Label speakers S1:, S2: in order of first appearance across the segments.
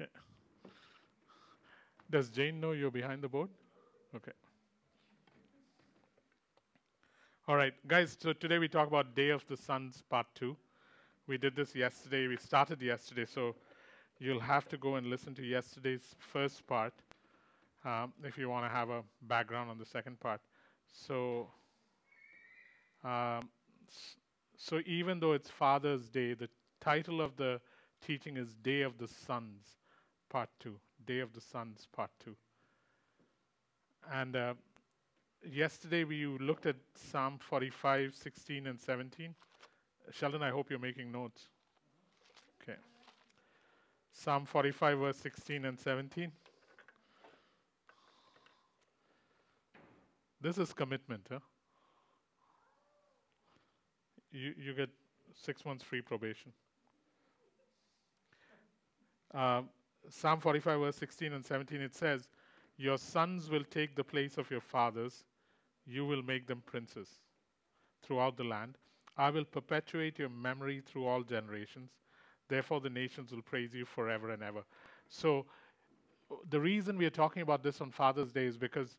S1: Okay. Does Jane know you're behind the board? Okay. All right, guys, so today we talk about Day of the Sons part two. We did this yesterday. We started yesterday, so you'll have to go and listen to yesterday's first part um, if you want to have a background on the second part. So, um, so even though it's Father's Day, the title of the teaching is Day of the Sons, part two. Day of the Sons, part two. And uh, yesterday we looked at Psalm 45, 16, and 17. Sheldon, I hope you're making notes. Okay. Psalm 45, verse 16 and 17. This is commitment, huh? You, you get six months free probation. Uh, Psalm 45, verse 16 and 17, it says, Your sons will take the place of your fathers, you will make them princes throughout the land. I will perpetuate your memory through all generations. Therefore, the nations will praise you forever and ever. So, the reason we are talking about this on Father's Day is because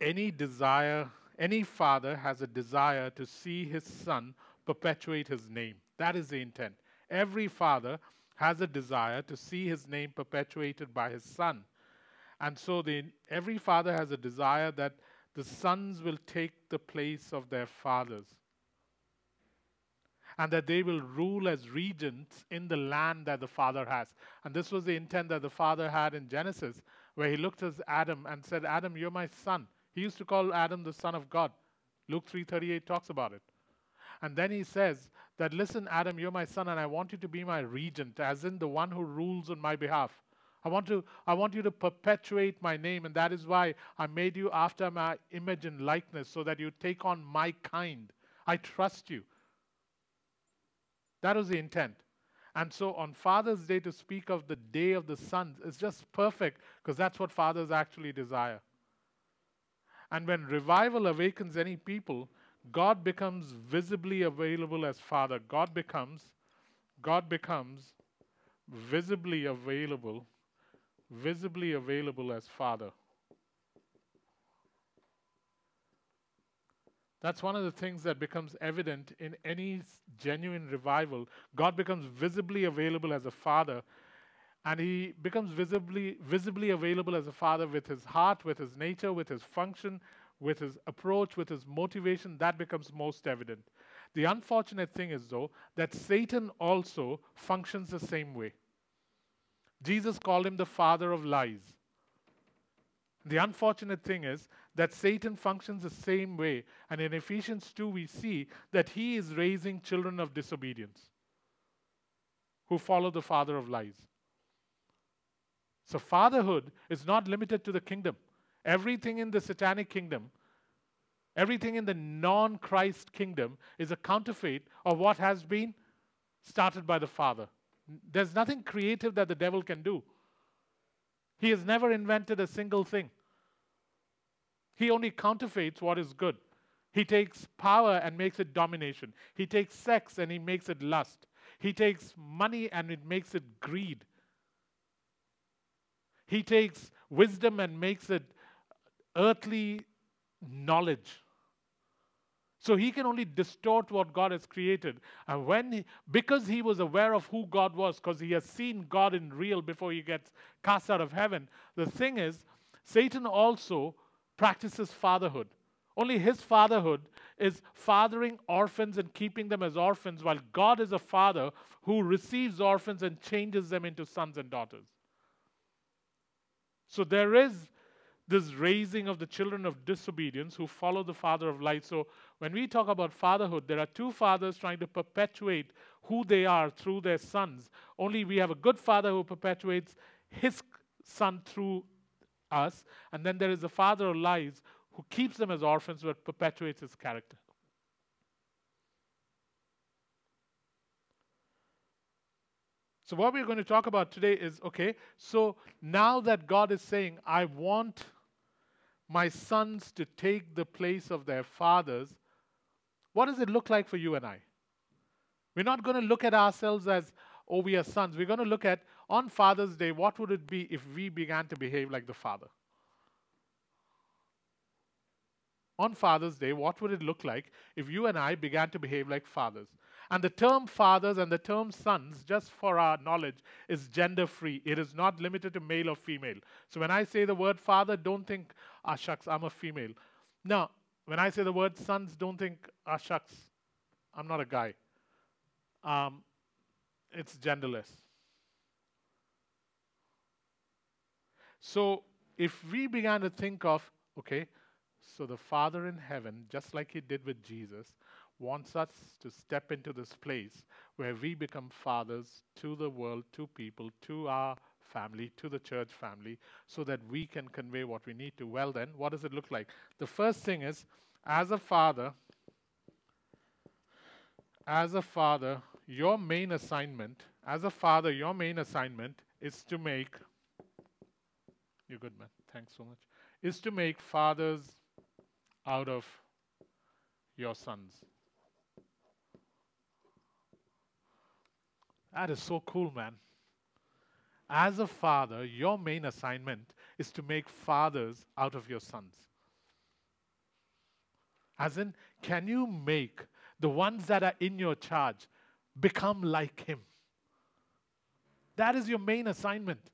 S1: any desire, any father has a desire to see his son perpetuate his name. That is the intent. Every father has a desire to see his name perpetuated by his son. And so the, every father has a desire that the sons will take the place of their fathers and that they will rule as regents in the land that the father has. And this was the intent that the father had in Genesis, where he looked at Adam and said, Adam, you're my son. He used to call Adam the son of God. Luke 3:38 talks about it. And then he says that, listen, Adam, you're my son, and I want you to be my regent, as in the one who rules on my behalf. I want, to, I want you to perpetuate my name, and that is why I made you after my image and likeness, so that you take on my kind. I trust you. That was the intent. And so on Father's Day, to speak of the day of the sons is just perfect because that's what fathers actually desire. And when revival awakens any people, God becomes visibly available as Father. God becomes, God becomes visibly available, visibly available as Father. That's one of the things that becomes evident in any genuine revival. God becomes visibly available as a father, and he becomes visibly visibly available as a father with his heart, with his nature, with his function, with his approach, with his motivation, that becomes most evident. The unfortunate thing is, though, that Satan also functions the same way. Jesus called him the father of lies. The unfortunate thing is that Satan functions the same way. And in Ephesians 2, we see that he is raising children of disobedience who follow the father of lies. So, fatherhood is not limited to the kingdom. Everything in the satanic kingdom, everything in the non Christ kingdom is a counterfeit of what has been started by the Father. There's nothing creative that the devil can do. He has never invented a single thing. He only counterfeits what is good. He takes power and makes it domination. He takes sex and he makes it lust. He takes money and it makes it greed. He takes wisdom and makes it earthly knowledge. So he can only distort what God has created. And when he, because he was aware of who God was, because he has seen God in real before he gets cast out of heaven, the thing is, Satan also practices fatherhood. Only his fatherhood is fathering orphans and keeping them as orphans, while God is a father who receives orphans and changes them into sons and daughters. So there is this raising of the children of disobedience who follow the father of light. So when we talk about fatherhood, there are two fathers trying to perpetuate who they are through their sons. Only we have a good father who perpetuates his son through us, and then there is the father of lies who keeps them as orphans but perpetuates his character. So, what we're going to talk about today is okay, so now that God is saying, I want my sons to take the place of their fathers, what does it look like for you and I? We're not going to look at ourselves as, oh, we are sons. We're going to look at on Father's Day, what would it be if we began to behave like the Father? On Father's Day, what would it look like if you and I began to behave like fathers? And the term fathers and the term sons, just for our knowledge, is gender free. It is not limited to male or female. So when I say the word father, don't think, ah, shucks, I'm a female. Now, when I say the word sons, don't think, ah, shucks, I'm not a guy. Um, it's genderless. So if we began to think of, okay, so the Father in heaven, just like He did with Jesus, wants us to step into this place where we become fathers to the world, to people, to our family, to the church family, so that we can convey what we need to. Well, then, what does it look like? The first thing is, as a father, as a father, your main assignment, as a father, your main assignment is to make, you're good, man, thanks so much, is to make fathers out of your sons. That is so cool, man. As a father, your main assignment is to make fathers out of your sons. As in, can you make the ones that are in your charge become like him? That is your main assignment.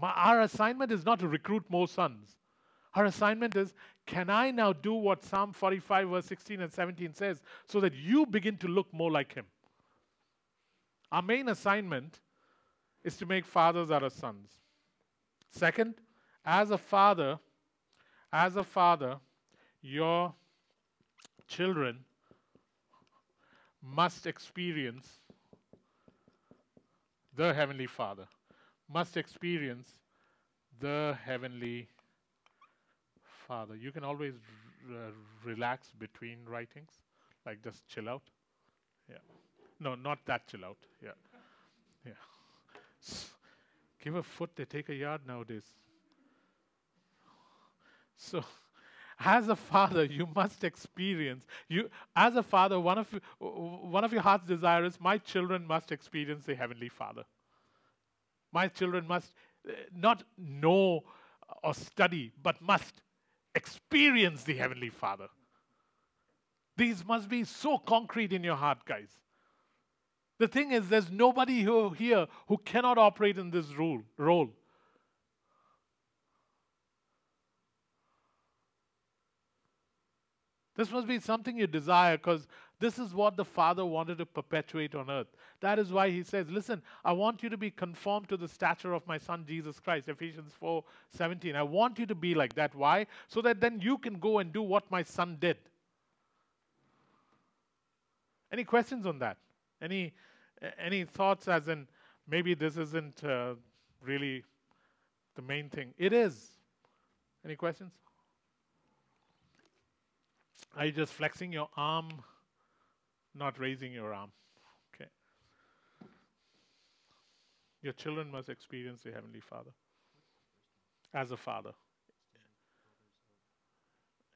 S1: My, our assignment is not to recruit more sons. Our assignment is can I now do what Psalm 45, verse 16 and 17 says, so that you begin to look more like Him? Our main assignment is to make fathers out of sons. Second, as a father, as a father, your children must experience the Heavenly Father, must experience the Heavenly Father. You can always r- relax between writings, like just chill out. Yeah. No, not that chill out. Yeah. Yeah. Give a foot, they take a yard nowadays. So, as a father, you must experience. You, as a father, one of one of your heart's desire is my children must experience the heavenly Father. My children must uh, not know or study, but must experience the Heavenly Father. These must be so concrete in your heart, guys. The thing is, there's nobody who, here who cannot operate in this role. role. This must be something you desire because this is what the Father wanted to perpetuate on earth. That is why He says, Listen, I want you to be conformed to the stature of my Son Jesus Christ. Ephesians 4 17. I want you to be like that. Why? So that then you can go and do what my Son did. Any questions on that? Any, any thoughts as in maybe this isn't uh, really the main thing? It is. Any questions? Are you just flexing your arm, not raising your arm? Okay. Your children must experience the Heavenly Father as a father.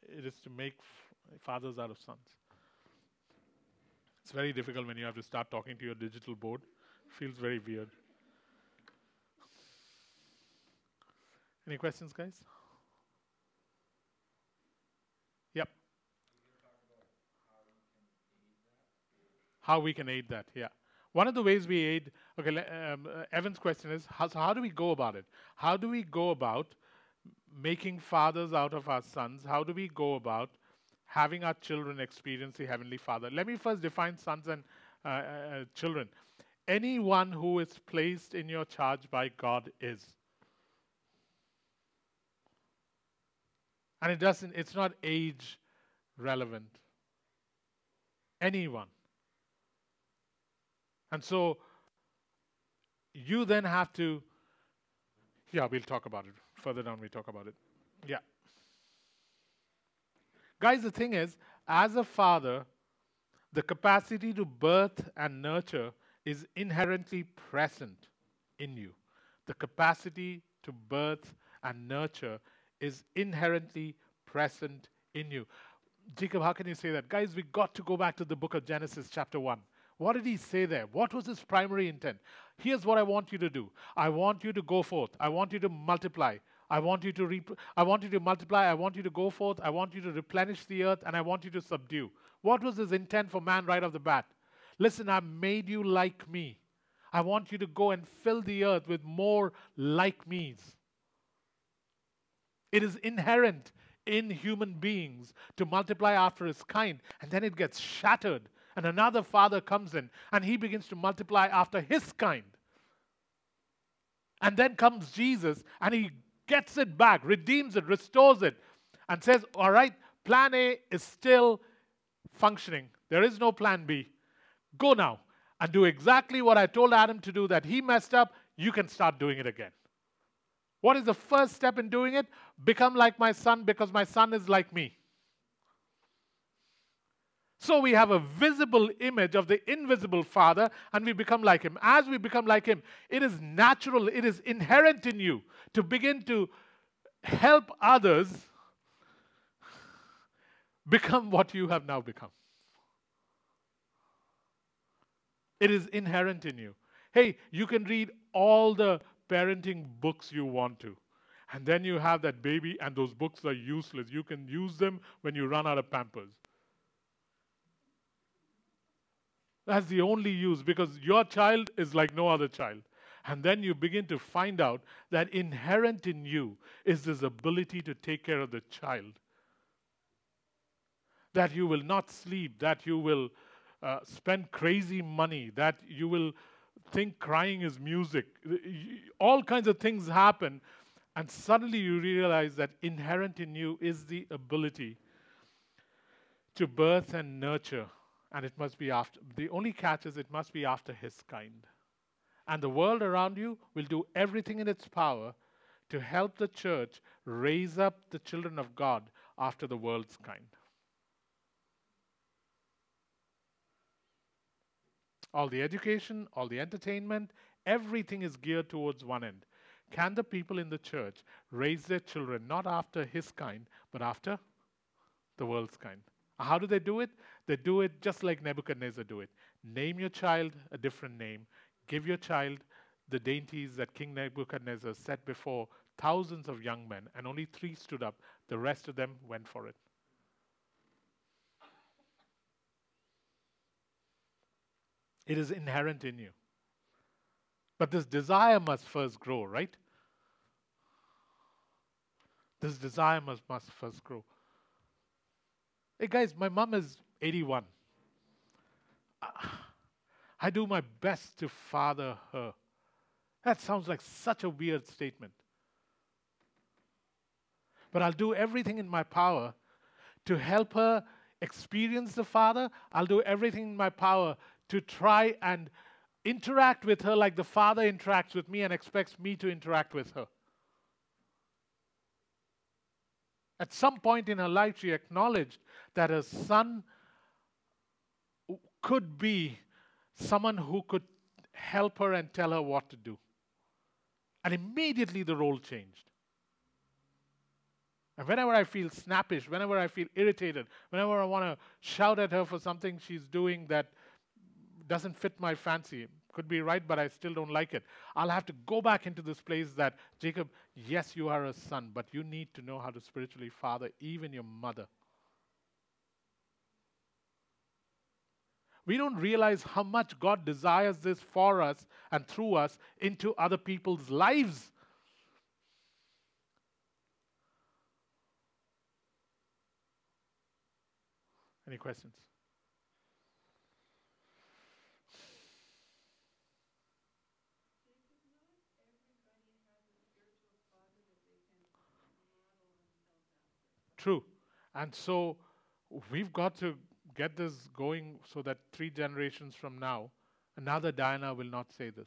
S1: It is to make f- fathers out of sons. It's very difficult when you have to start talking to your digital board. Feels very weird. Any questions, guys? How we can aid that. Yeah. One of the ways we aid, okay, um, uh, Evan's question is how, so how do we go about it? How do we go about making fathers out of our sons? How do we go about having our children experience the Heavenly Father? Let me first define sons and uh, uh, uh children. Anyone who is placed in your charge by God is. And it doesn't, it's not age relevant. Anyone. And so you then have to, yeah, we'll talk about it. Further down, we talk about it. Yeah. Guys, the thing is, as a father, the capacity to birth and nurture is inherently present in you. The capacity to birth and nurture is inherently present in you. Jacob, how can you say that? Guys, we got to go back to the book of Genesis, chapter 1. What did he say there? What was his primary intent? Here's what I want you to do I want you to go forth, I want you to multiply. I want you to rep- I want you to multiply, I want you to go forth, I want you to replenish the earth, and I want you to subdue. What was his intent for man right off the bat? Listen, I made you like me. I want you to go and fill the earth with more like me's. It is inherent in human beings to multiply after his kind, and then it gets shattered, and another father comes in and he begins to multiply after his kind. And then comes Jesus and he gets it back, redeems it, restores it, and says, All right, plan A is still functioning. There is no plan B. Go now and do exactly what I told Adam to do that he messed up. You can start doing it again. What is the first step in doing it? Become like my son because my son is like me. So we have a visible image of the invisible Father and we become like Him. As we become like Him, it is natural, it is inherent in you to begin to help others become what you have now become. It is inherent in you. Hey, you can read all the parenting books you want to. And then you have that baby, and those books are useless. You can use them when you run out of pampers. That's the only use because your child is like no other child. And then you begin to find out that inherent in you is this ability to take care of the child. That you will not sleep, that you will uh, spend crazy money, that you will think crying is music. All kinds of things happen, and suddenly you realize that inherent in you is the ability to birth and nurture, and it must be after. The only catch is it must be after his kind. And the world around you will do everything in its power to help the church raise up the children of God after the world's kind. All the education, all the entertainment, everything is geared towards one end. Can the people in the church raise their children not after his kind, but after the world's kind? How do they do it? They do it just like Nebuchadnezzar do it. Name your child a different name. Give your child the dainties that King Nebuchadnezzar set before thousands of young men, and only three stood up. The rest of them went for it. It is inherent in you. But this desire must first grow, right? This desire must, must first grow. Hey guys, my mom is 81. I do my best to father her. That sounds like such a weird statement. But I'll do everything in my power to help her experience the Father. I'll do everything in my power to try and interact with her like the Father interacts with me and expects me to interact with her. At some point in her life, she acknowledged that her son could be someone who could help her and tell her what to do. And immediately the role changed. And whenever I feel snappish, whenever I feel irritated, whenever I want to shout at her for something she's doing that doesn't fit my fancy. Could be right, but I still don't like it. I'll have to go back into this place that, Jacob, yes, you are a son, but you need to know how to spiritually father even your mother. We don't realize how much God desires this for us and through us into other people's lives. Any questions? True. And so we've got to get this going so that three generations from now, another Diana will not say this.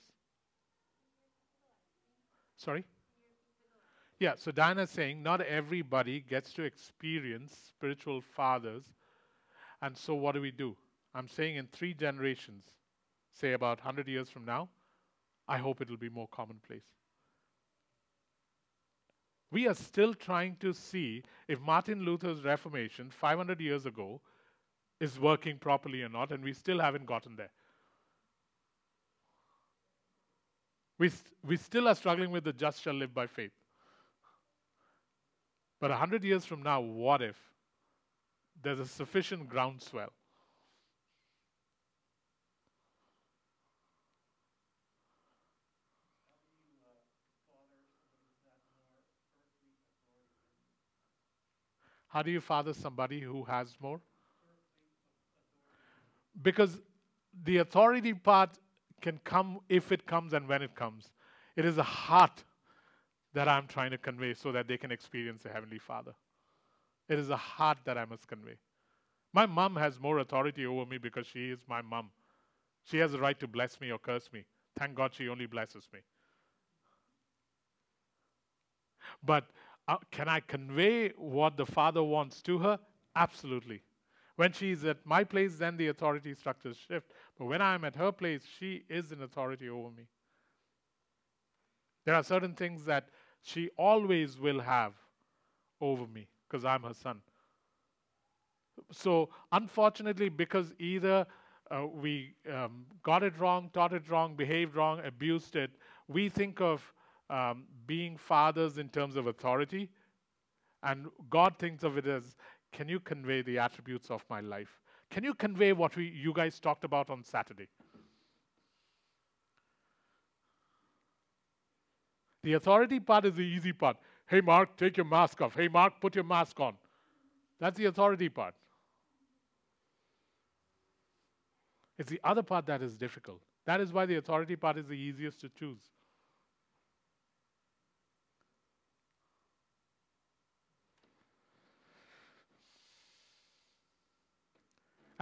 S1: Sorry? Yeah, so Diana's saying not everybody gets to experience spiritual fathers. And so what do we do? I'm saying in three generations, say about 100 years from now, I hope it'll be more commonplace. We are still trying to see if Martin Luther's Reformation 500 years ago is working properly or not, and we still haven't gotten there. We, st- we still are struggling with the just shall live by faith. But 100 years from now, what if there's a sufficient groundswell? How do you father somebody who has more? Because the authority part can come if it comes and when it comes. It is a heart that I'm trying to convey so that they can experience the Heavenly Father. It is a heart that I must convey. My mom has more authority over me because she is my mom. She has the right to bless me or curse me. Thank God she only blesses me. But uh, can I convey what the Father wants to her? Absolutely. When she's at my place, then the authority structures shift. But when I'm at her place, she is an authority over me. There are certain things that she always will have over me because I'm her son. So, unfortunately, because either uh, we um, got it wrong, taught it wrong, behaved wrong, abused it, we think of um, being fathers in terms of authority, and God thinks of it as can you convey the attributes of my life? Can you convey what we, you guys talked about on Saturday? The authority part is the easy part. Hey, Mark, take your mask off. Hey, Mark, put your mask on. That's the authority part. It's the other part that is difficult. That is why the authority part is the easiest to choose.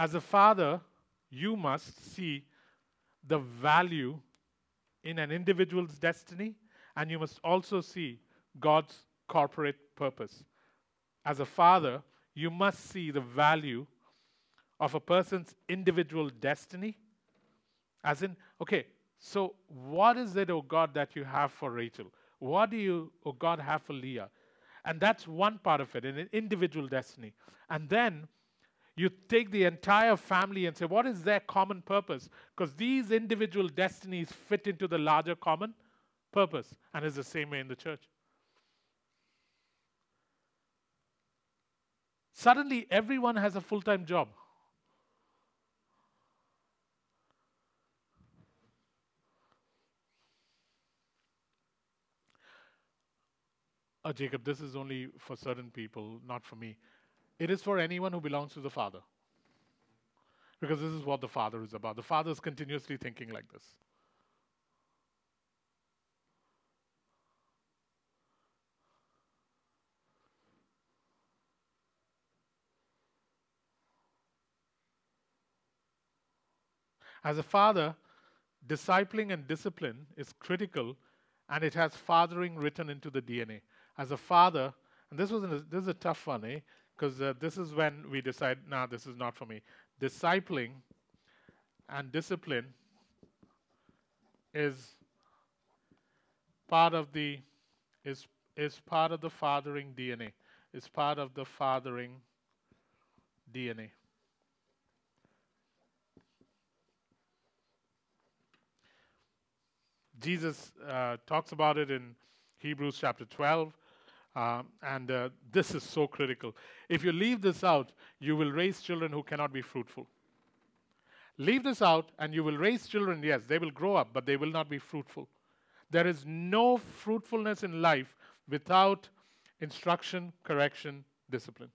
S1: As a father, you must see the value in an individual's destiny and you must also see God's corporate purpose. As a father, you must see the value of a person's individual destiny. As in, okay, so what is it, oh God, that you have for Rachel? What do you, oh God, have for Leah? And that's one part of it, an individual destiny. And then you take the entire family and say, what is their common purpose? Because these individual destinies fit into the larger common purpose. And it's the same way in the church. Suddenly, everyone has a full time job. Oh, Jacob, this is only for certain people, not for me. It is for anyone who belongs to the Father. Because this is what the Father is about. The Father is continuously thinking like this. As a father, discipling and discipline is critical and it has fathering written into the DNA. As a father, and this was this is a tough one, eh? Because uh, this is when we decide, nah, this is not for me. Discipling and discipline is part of the is is part of the fathering DNA. Is part of the fathering DNA. Jesus uh, talks about it in Hebrews chapter 12. Uh, and uh, this is so critical. If you leave this out, you will raise children who cannot be fruitful. Leave this out, and you will raise children, yes, they will grow up, but they will not be fruitful. There is no fruitfulness in life without instruction, correction, discipline.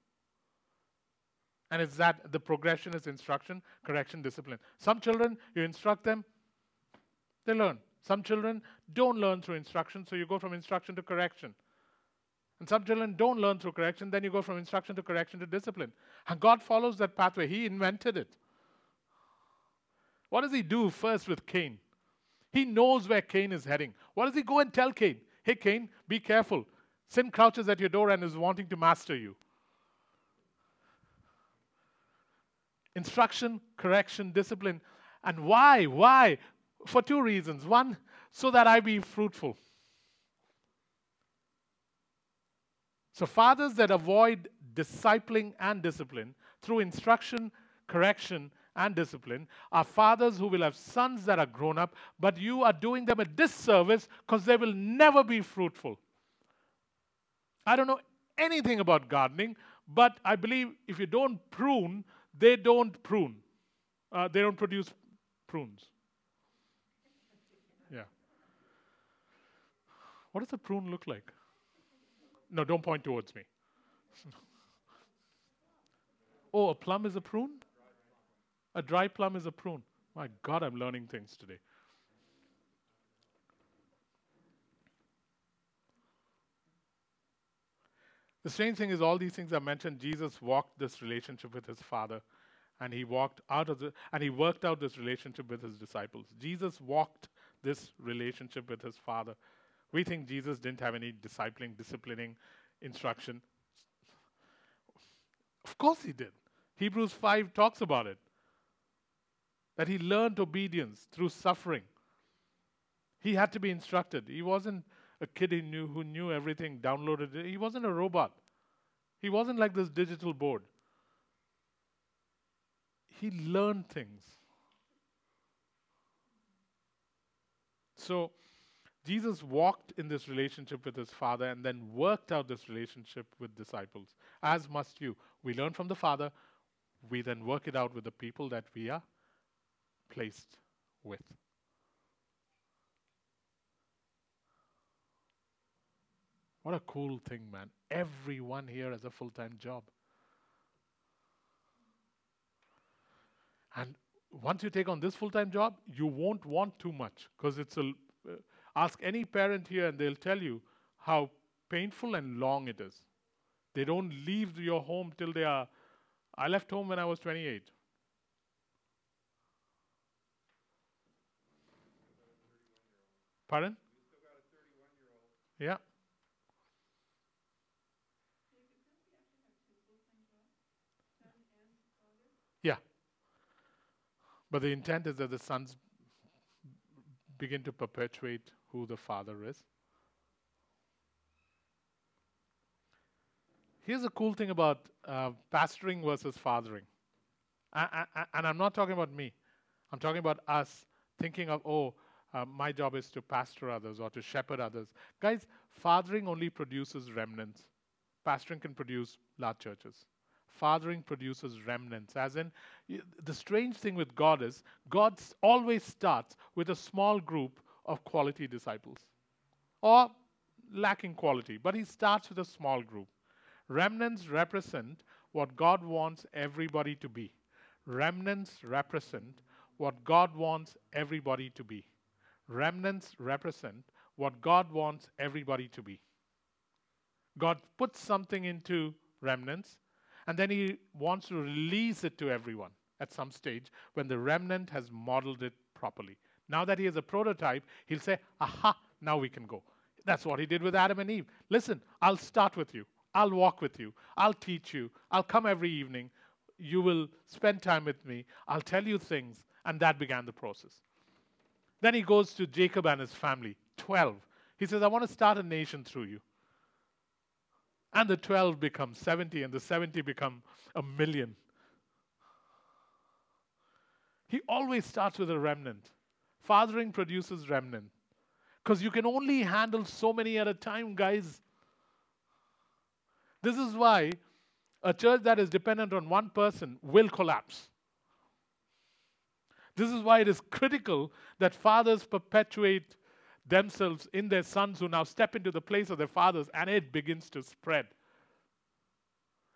S1: And it's that the progression is instruction, correction, discipline. Some children, you instruct them, they learn. Some children don't learn through instruction, so you go from instruction to correction. And some children don't learn through correction, then you go from instruction to correction to discipline. And God follows that pathway, He invented it. What does He do first with Cain? He knows where Cain is heading. What does He go and tell Cain? Hey, Cain, be careful. Sin crouches at your door and is wanting to master you. Instruction, correction, discipline. And why? Why? for two reasons. One, so that I be fruitful. So, fathers that avoid discipling and discipline through instruction, correction, and discipline are fathers who will have sons that are grown up, but you are doing them a disservice because they will never be fruitful. I don't know anything about gardening, but I believe if you don't prune, they don't prune. Uh, they don't produce prunes. Yeah. What does a prune look like? No, don't point towards me. oh, a plum is a prune? A dry plum is a prune. My God, I'm learning things today. The strange thing is, all these things I mentioned. Jesus walked this relationship with his Father, and he walked out of the, and he worked out this relationship with his disciples. Jesus walked this relationship with his Father. We think Jesus didn't have any discipling, disciplining instruction. Of course he did. Hebrews 5 talks about it. That he learned obedience through suffering. He had to be instructed. He wasn't a kid who knew, who knew everything, downloaded it. He wasn't a robot. He wasn't like this digital board. He learned things. So, Jesus walked in this relationship with his Father and then worked out this relationship with disciples, as must you. We learn from the Father, we then work it out with the people that we are placed with. What a cool thing, man. Everyone here has a full time job. And once you take on this full time job, you won't want too much because it's a. Ask any parent here and they'll tell you how painful and long it is. They don't leave your home till they are. I left home when I was 28. Pardon? Yeah. Yeah. But the intent is that the sons begin to perpetuate who the father is. Here's a cool thing about uh, pastoring versus fathering. I, I, and I'm not talking about me, I'm talking about us thinking of, oh, uh, my job is to pastor others or to shepherd others. Guys, fathering only produces remnants, pastoring can produce large churches fathering produces remnants. As in, the strange thing with God is, God always starts with a small group of quality disciples or lacking quality, but He starts with a small group. Remnants represent what God wants everybody to be. Remnants represent what God wants everybody to be. Remnants represent what God wants everybody to be. God puts something into remnants and then he wants to release it to everyone at some stage when the remnant has modeled it properly. Now that he has a prototype, he'll say, Aha, now we can go. That's what he did with Adam and Eve. Listen, I'll start with you. I'll walk with you. I'll teach you. I'll come every evening. You will spend time with me. I'll tell you things. And that began the process. Then he goes to Jacob and his family, 12. He says, I want to start a nation through you and the 12 become 70 and the 70 become a million. He always starts with a remnant. Fathering produces remnant. Because you can only handle so many at a time, guys. This is why a church that is dependent on one person will collapse. This is why it is critical that fathers perpetuate themselves in their sons who now step into the place of their fathers, and it begins to spread.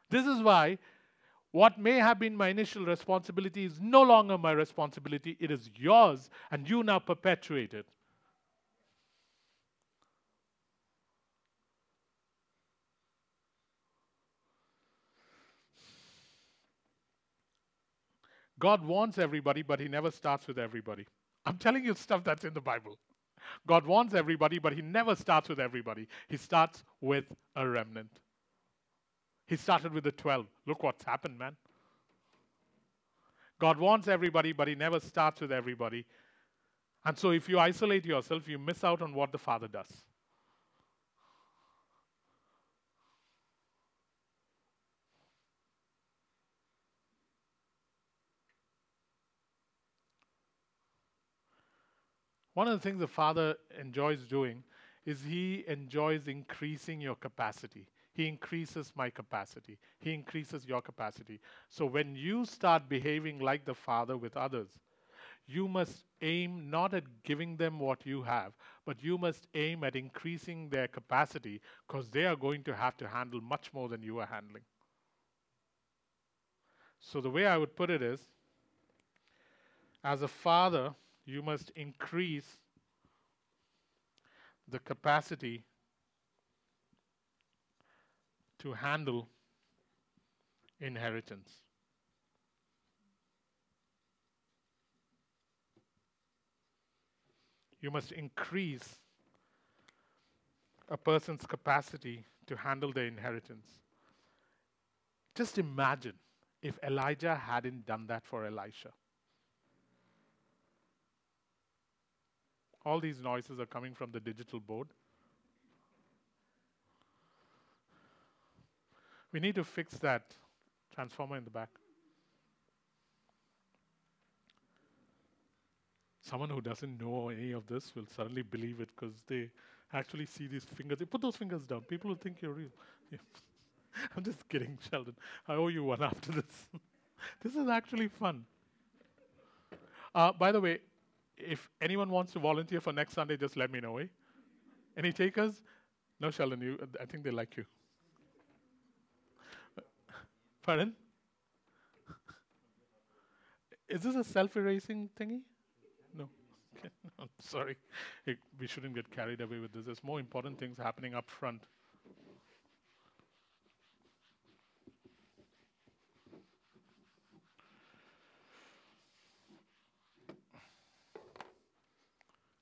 S1: This is why what may have been my initial responsibility is no longer my responsibility, it is yours, and you now perpetuate it. God wants everybody, but He never starts with everybody. I'm telling you stuff that's in the Bible. God wants everybody, but He never starts with everybody. He starts with a remnant. He started with the 12. Look what's happened, man. God wants everybody, but He never starts with everybody. And so, if you isolate yourself, you miss out on what the Father does. One of the things the Father enjoys doing is He enjoys increasing your capacity. He increases my capacity. He increases your capacity. So when you start behaving like the Father with others, you must aim not at giving them what you have, but you must aim at increasing their capacity because they are going to have to handle much more than you are handling. So, the way I would put it is as a father, you must increase the capacity to handle inheritance. You must increase a person's capacity to handle their inheritance. Just imagine if Elijah hadn't done that for Elisha. All these noises are coming from the digital board. We need to fix that transformer in the back. Someone who doesn't know any of this will suddenly believe it because they actually see these fingers. They put those fingers down. People will think you're real. Yeah. I'm just kidding, Sheldon. I owe you one after this. this is actually fun. Uh, by the way, if anyone wants to volunteer for next Sunday, just let me know. Eh? Any takers? No, Sheldon. You, I think they like you. Pardon? Is this a self-erasing thingy? No. Okay. I'm sorry. It, we shouldn't get carried away with this. There's more important things happening up front.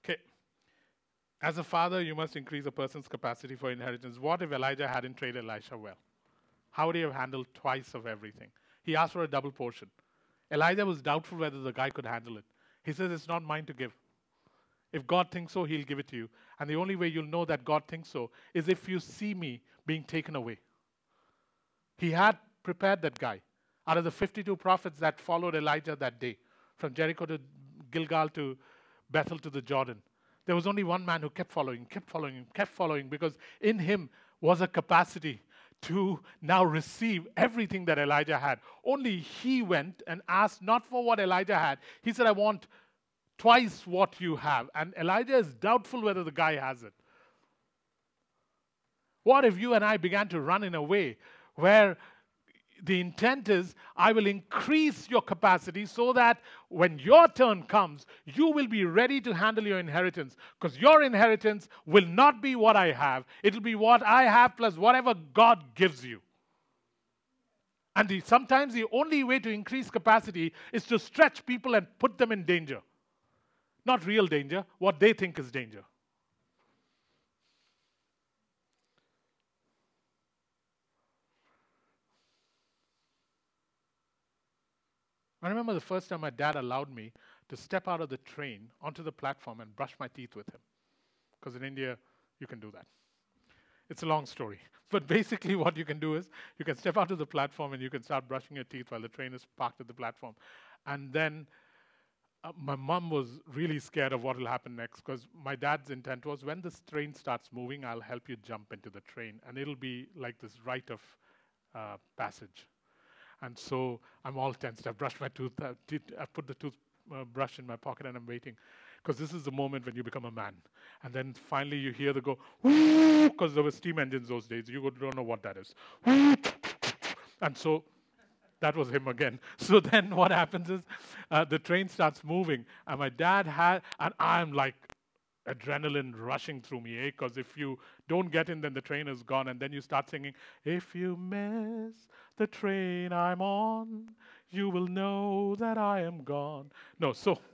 S1: Okay. As a father, you must increase a person's capacity for inheritance. What if Elijah hadn't trained Elisha well? How would he have handled twice of everything? He asked for a double portion. Elijah was doubtful whether the guy could handle it. He says, It's not mine to give. If God thinks so, He'll give it to you. And the only way you'll know that God thinks so is if you see me being taken away. He had prepared that guy. Out of the 52 prophets that followed Elijah that day, from Jericho to Gilgal to Bethel to the Jordan, there was only one man who kept following, kept following, kept following, because in him was a capacity to now receive everything that Elijah had. Only he went and asked not for what Elijah had. He said, I want twice what you have. And Elijah is doubtful whether the guy has it. What if you and I began to run in a way where the intent is I will increase your capacity so that when your turn comes, you will be ready to handle your inheritance. Because your inheritance will not be what I have, it'll be what I have plus whatever God gives you. And the, sometimes the only way to increase capacity is to stretch people and put them in danger. Not real danger, what they think is danger. I remember the first time my dad allowed me to step out of the train onto the platform and brush my teeth with him. Because in India, you can do that. It's a long story. But basically, what you can do is you can step out to the platform and you can start brushing your teeth while the train is parked at the platform. And then uh, my mom was really scared of what will happen next because my dad's intent was when this train starts moving, I'll help you jump into the train. And it'll be like this rite of uh, passage. And so I'm all tensed. I've brushed my tooth. I've, I've put the toothbrush uh, in my pocket and I'm waiting. Because this is the moment when you become a man. And then finally you hear the go, because there were steam engines those days. You don't know what that is. And so that was him again. So then what happens is uh, the train starts moving, and my dad had, and I'm like adrenaline rushing through me, eh? Because if you don't get in, then the train is gone, and then you start singing, If you miss the train I'm on, you will know that I am gone. No, so.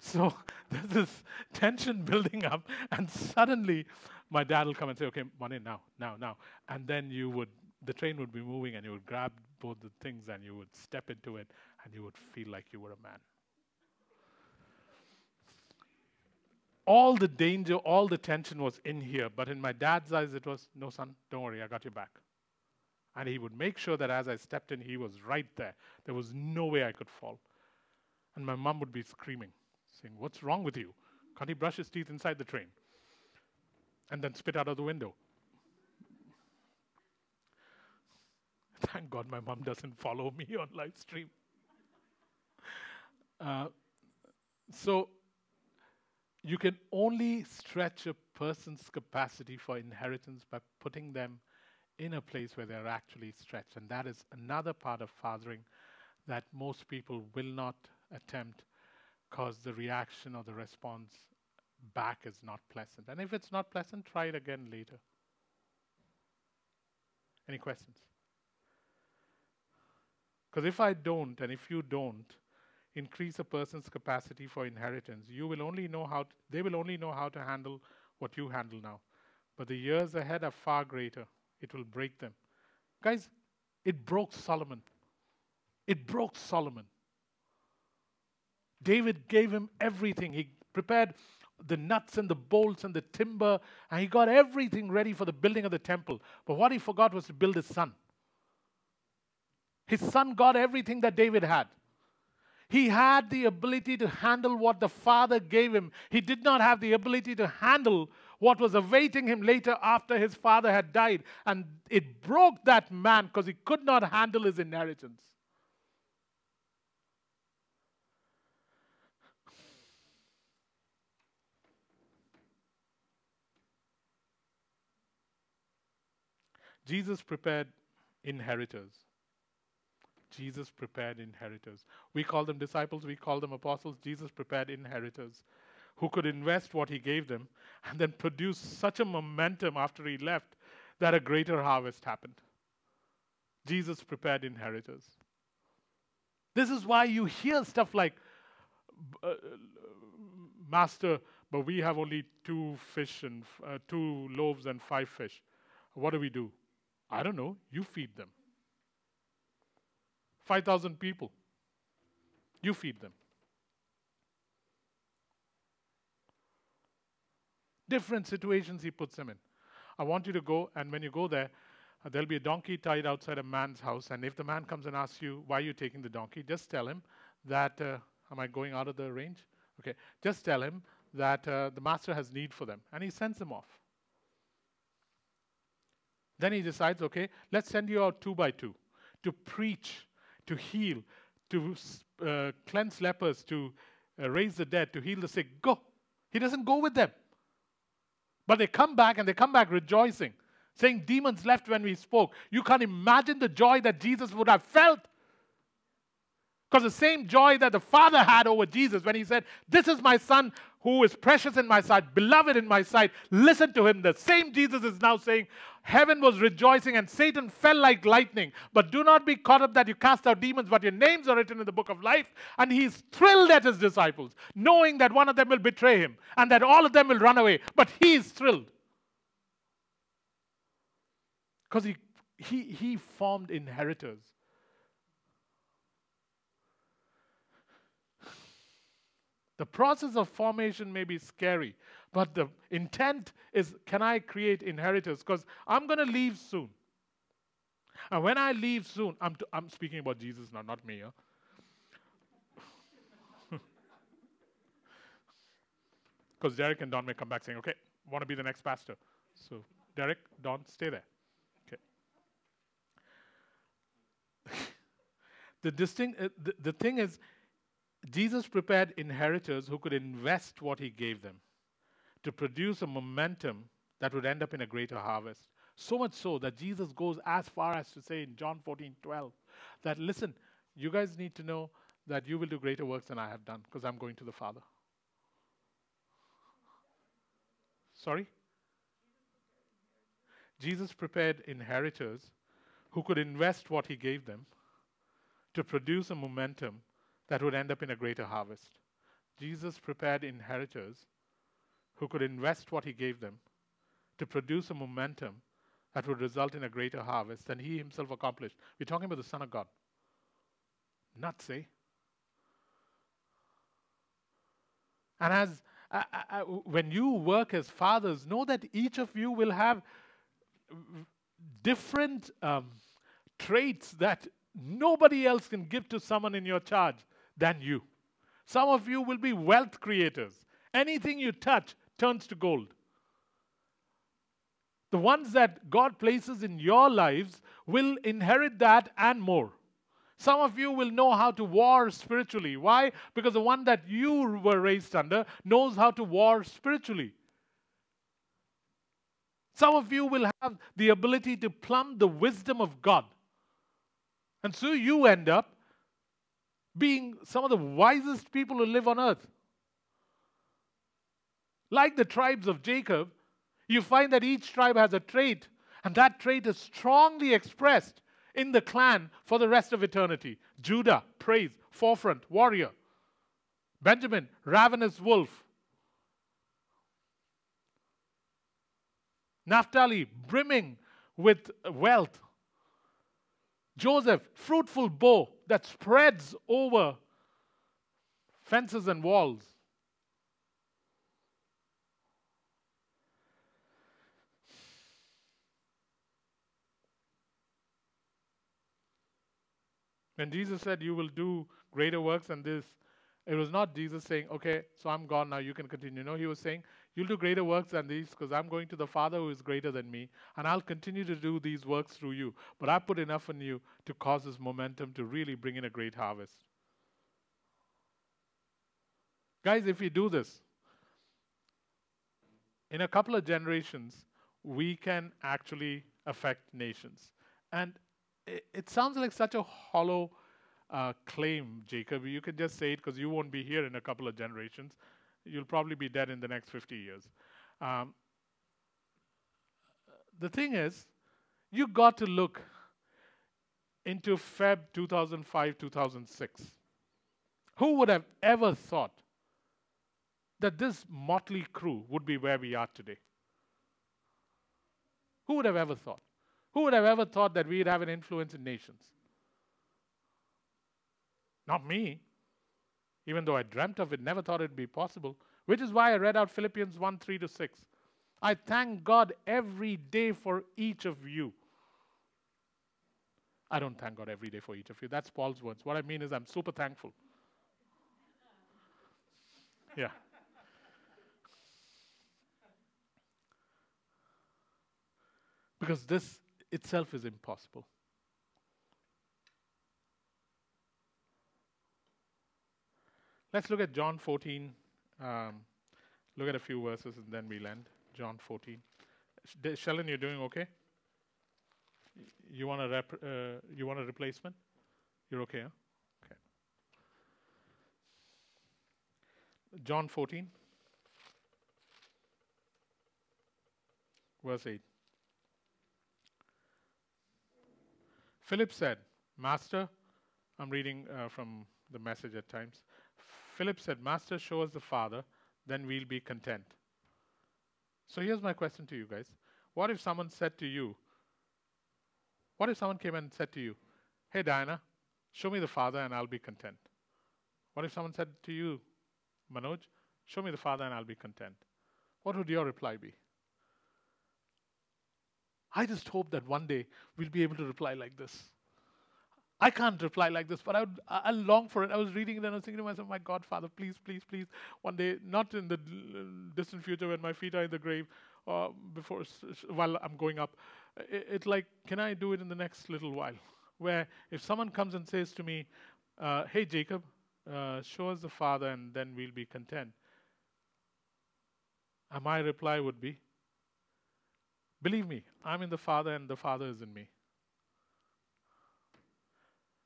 S1: So there's this tension building up, and suddenly my dad will come and say, Okay, money now, now, now. And then you would, the train would be moving, and you would grab both the things and you would step into it, and you would feel like you were a man. All the danger, all the tension was in here. But in my dad's eyes, it was, no, son, don't worry, I got your back. And he would make sure that as I stepped in, he was right there. There was no way I could fall. And my mom would be screaming, saying, What's wrong with you? Can't he brush his teeth inside the train? And then spit out of the window? Thank God my mom doesn't follow me on live stream. Uh, so, you can only stretch a person's capacity for inheritance by putting them in a place where they're actually stretched. And that is another part of fathering that most people will not attempt because the reaction or the response back is not pleasant. And if it's not pleasant, try it again later. Any questions? Because if I don't, and if you don't, increase a person's capacity for inheritance, you will only know how they will only know how to handle what you handle now. But the years ahead are far greater. It will break them. Guys, it broke Solomon. It broke Solomon. David gave him everything. He prepared the nuts and the bolts and the timber, and he got everything ready for the building of the temple. But what he forgot was to build his son. His son got everything that David had. He had the ability to handle what the Father gave him. He did not have the ability to handle what was awaiting him later after his father had died. And it broke that man because he could not handle his inheritance. Jesus prepared inheritors. Jesus prepared inheritors. We call them disciples, we call them apostles. Jesus prepared inheritors who could invest what he gave them and then produce such a momentum after he left that a greater harvest happened. Jesus prepared inheritors. This is why you hear stuff like, uh, Master, but we have only two fish and uh, two loaves and five fish. What do we do? I don't know. You feed them. 5,000 people. You feed them. Different situations he puts them in. I want you to go, and when you go there, uh, there'll be a donkey tied outside a man's house. And if the man comes and asks you, why are you taking the donkey? Just tell him that, uh, am I going out of the range? Okay. Just tell him that uh, the master has need for them. And he sends them off. Then he decides, okay, let's send you out two by two to preach to heal, to uh, cleanse lepers, to uh, raise the dead, to heal the sick. Go. He doesn't go with them. But they come back and they come back rejoicing, saying, Demons left when we spoke. You can't imagine the joy that Jesus would have felt. Because the same joy that the Father had over Jesus when he said, This is my Son who is precious in my sight, beloved in my sight. Listen to him. The same Jesus is now saying, Heaven was rejoicing and Satan fell like lightning. But do not be caught up that you cast out demons, but your names are written in the book of life. And he's thrilled at his disciples, knowing that one of them will betray him and that all of them will run away. But he's thrilled. Because he, he, he formed inheritors The process of formation may be scary, but the intent is can I create inheritors? Because I'm going to leave soon. And when I leave soon, I'm speaking about Jesus now, not me. Because Derek and Don may come back saying, okay, want to be the next pastor. So, Derek, Don, stay there. Okay. the, distinct, uh, the, the thing is, Jesus prepared inheritors who could invest what he gave them to produce a momentum that would end up in a greater harvest. So much so that Jesus goes as far as to say in John 14 12 that, listen, you guys need to know that you will do greater works than I have done because I'm going to the Father. Sorry? Jesus prepared inheritors who could invest what he gave them to produce a momentum that would end up in a greater harvest. Jesus prepared inheritors who could invest what he gave them to produce a momentum that would result in a greater harvest than he himself accomplished. We're talking about the Son of God. Nuts, eh? And as uh, uh, when you work as fathers, know that each of you will have different um, traits that nobody else can give to someone in your charge than you. Some of you will be wealth creators Anything you touch turns to gold. The ones that God places in your lives will inherit that and more. Some of you will know how to war spiritually. Why? Because the one that you were raised under knows how to war spiritually. Some of you will have the ability to plumb the wisdom of God. And so you end up being some of the wisest people who live on earth. Like the tribes of Jacob, you find that each tribe has a trait, and that trait is strongly expressed in the clan for the rest of eternity. Judah, praise, forefront, warrior. Benjamin, ravenous wolf. Naphtali, brimming with wealth. Joseph, fruitful bow that spreads over fences and walls. When Jesus said, You will do greater works than this, it was not Jesus saying, Okay, so I'm gone now, you can continue. No, he was saying, You'll do greater works than these because I'm going to the Father who is greater than me, and I'll continue to do these works through you. But I put enough in you to cause this momentum to really bring in a great harvest. Guys, if we do this, in a couple of generations, we can actually affect nations. And it, it sounds like such a hollow uh, claim, Jacob. You can just say it because you won't be here in a couple of generations. You'll probably be dead in the next 50 years. Um, the thing is, you got to look into Feb 2005, 2006. Who would have ever thought that this motley crew would be where we are today? Who would have ever thought? Who would have ever thought that we'd have an influence in nations? Not me. Even though I dreamt of it, never thought it'd be possible. Which is why I read out Philippians 1 3 to 6. I thank God every day for each of you. I don't thank God every day for each of you. That's Paul's words. What I mean is, I'm super thankful. Yeah. Because this itself is impossible. Let's look at John 14. Um, look at a few verses and then we'll end. John 14. Sh- Sheldon, you're doing okay? You want a rep- uh, you want a replacement? You're okay, huh? Okay. John 14, verse 8. Philip said, Master, I'm reading uh, from the message at times. Philip said, Master, show us the Father, then we'll be content. So here's my question to you guys. What if someone said to you, what if someone came and said to you, Hey, Diana, show me the Father and I'll be content? What if someone said to you, Manoj, show me the Father and I'll be content? What would your reply be? I just hope that one day we'll be able to reply like this. I can't reply like this, but I, would, I, I long for it. I was reading it and I was thinking to myself, my God, Father, please, please, please, one day, not in the distant future when my feet are in the grave, uh, before while I'm going up, it, it's like, can I do it in the next little while? Where if someone comes and says to me, uh, hey, Jacob, uh, show us the Father and then we'll be content. And my reply would be, Believe me, I'm in the Father and the Father is in me.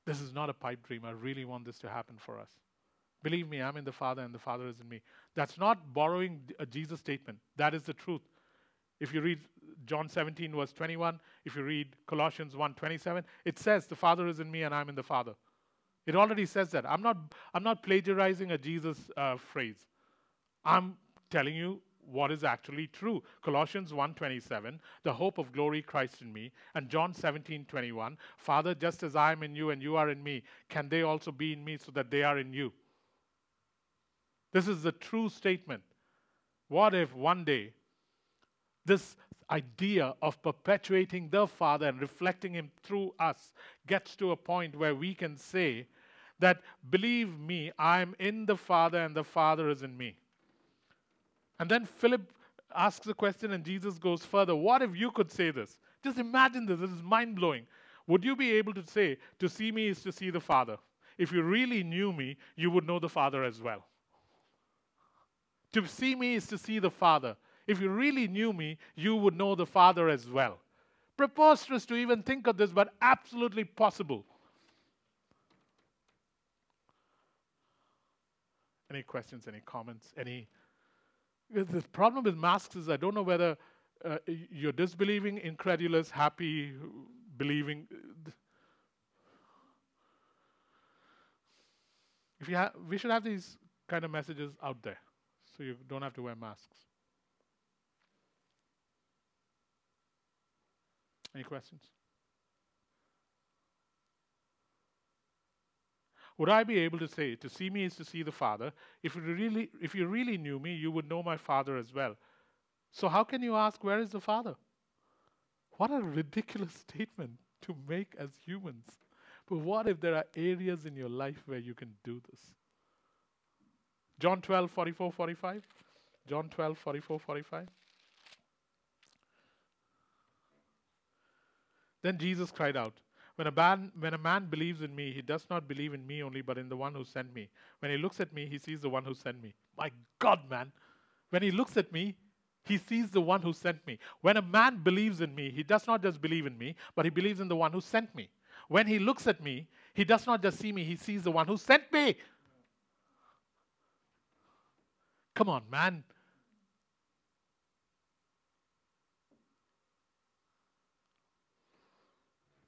S1: This is not a pipe dream. I really want this to happen for us. Believe me, I'm in the Father and the Father is in me. That's not borrowing a Jesus statement. That is the truth. If you read John 17, verse 21, if you read Colossians 1 27, it says, The Father is in me and I'm in the Father. It already says that. I'm not, I'm not plagiarizing a Jesus uh, phrase. I'm telling you what is actually true. Colossians 1:27, the hope of glory Christ in me, and John 17:21, Father, just as I am in you and you are in me, can they also be in me so that they are in you? This is the true statement. What if one day this idea of perpetuating the Father and reflecting Him through us gets to a point where we can say that, believe me, I'm in the Father and the Father is in me. And then Philip asks the question, and Jesus goes further. What if you could say this? Just imagine this. This is mind blowing. Would you be able to say, To see me is to see the Father? If you really knew me, you would know the Father as well. To see me is to see the Father. If you really knew me, you would know the Father as well. Preposterous to even think of this, but absolutely possible. Any questions, any comments, any. The problem with masks is I don't know whether uh, you're disbelieving, incredulous, happy, believing. If you ha- we should have these kind of messages out there so you don't have to wear masks. Any questions? Would I be able to say, to see me is to see the Father? If you really, if you really knew me, you would know my Father as well. So how can you ask, where is the Father? What a ridiculous statement to make as humans. But what if there are areas in your life where you can do this? John 12, 44, 45. John 12, 44, 45. Then Jesus cried out, when a, man, when a man believes in me, he does not believe in me only, but in the one who sent me. When he looks at me, he sees the one who sent me. My God, man. When he looks at me, he sees the one who sent me. When a man believes in me, he does not just believe in me, but he believes in the one who sent me. When he looks at me, he does not just see me, he sees the one who sent me. Come on, man.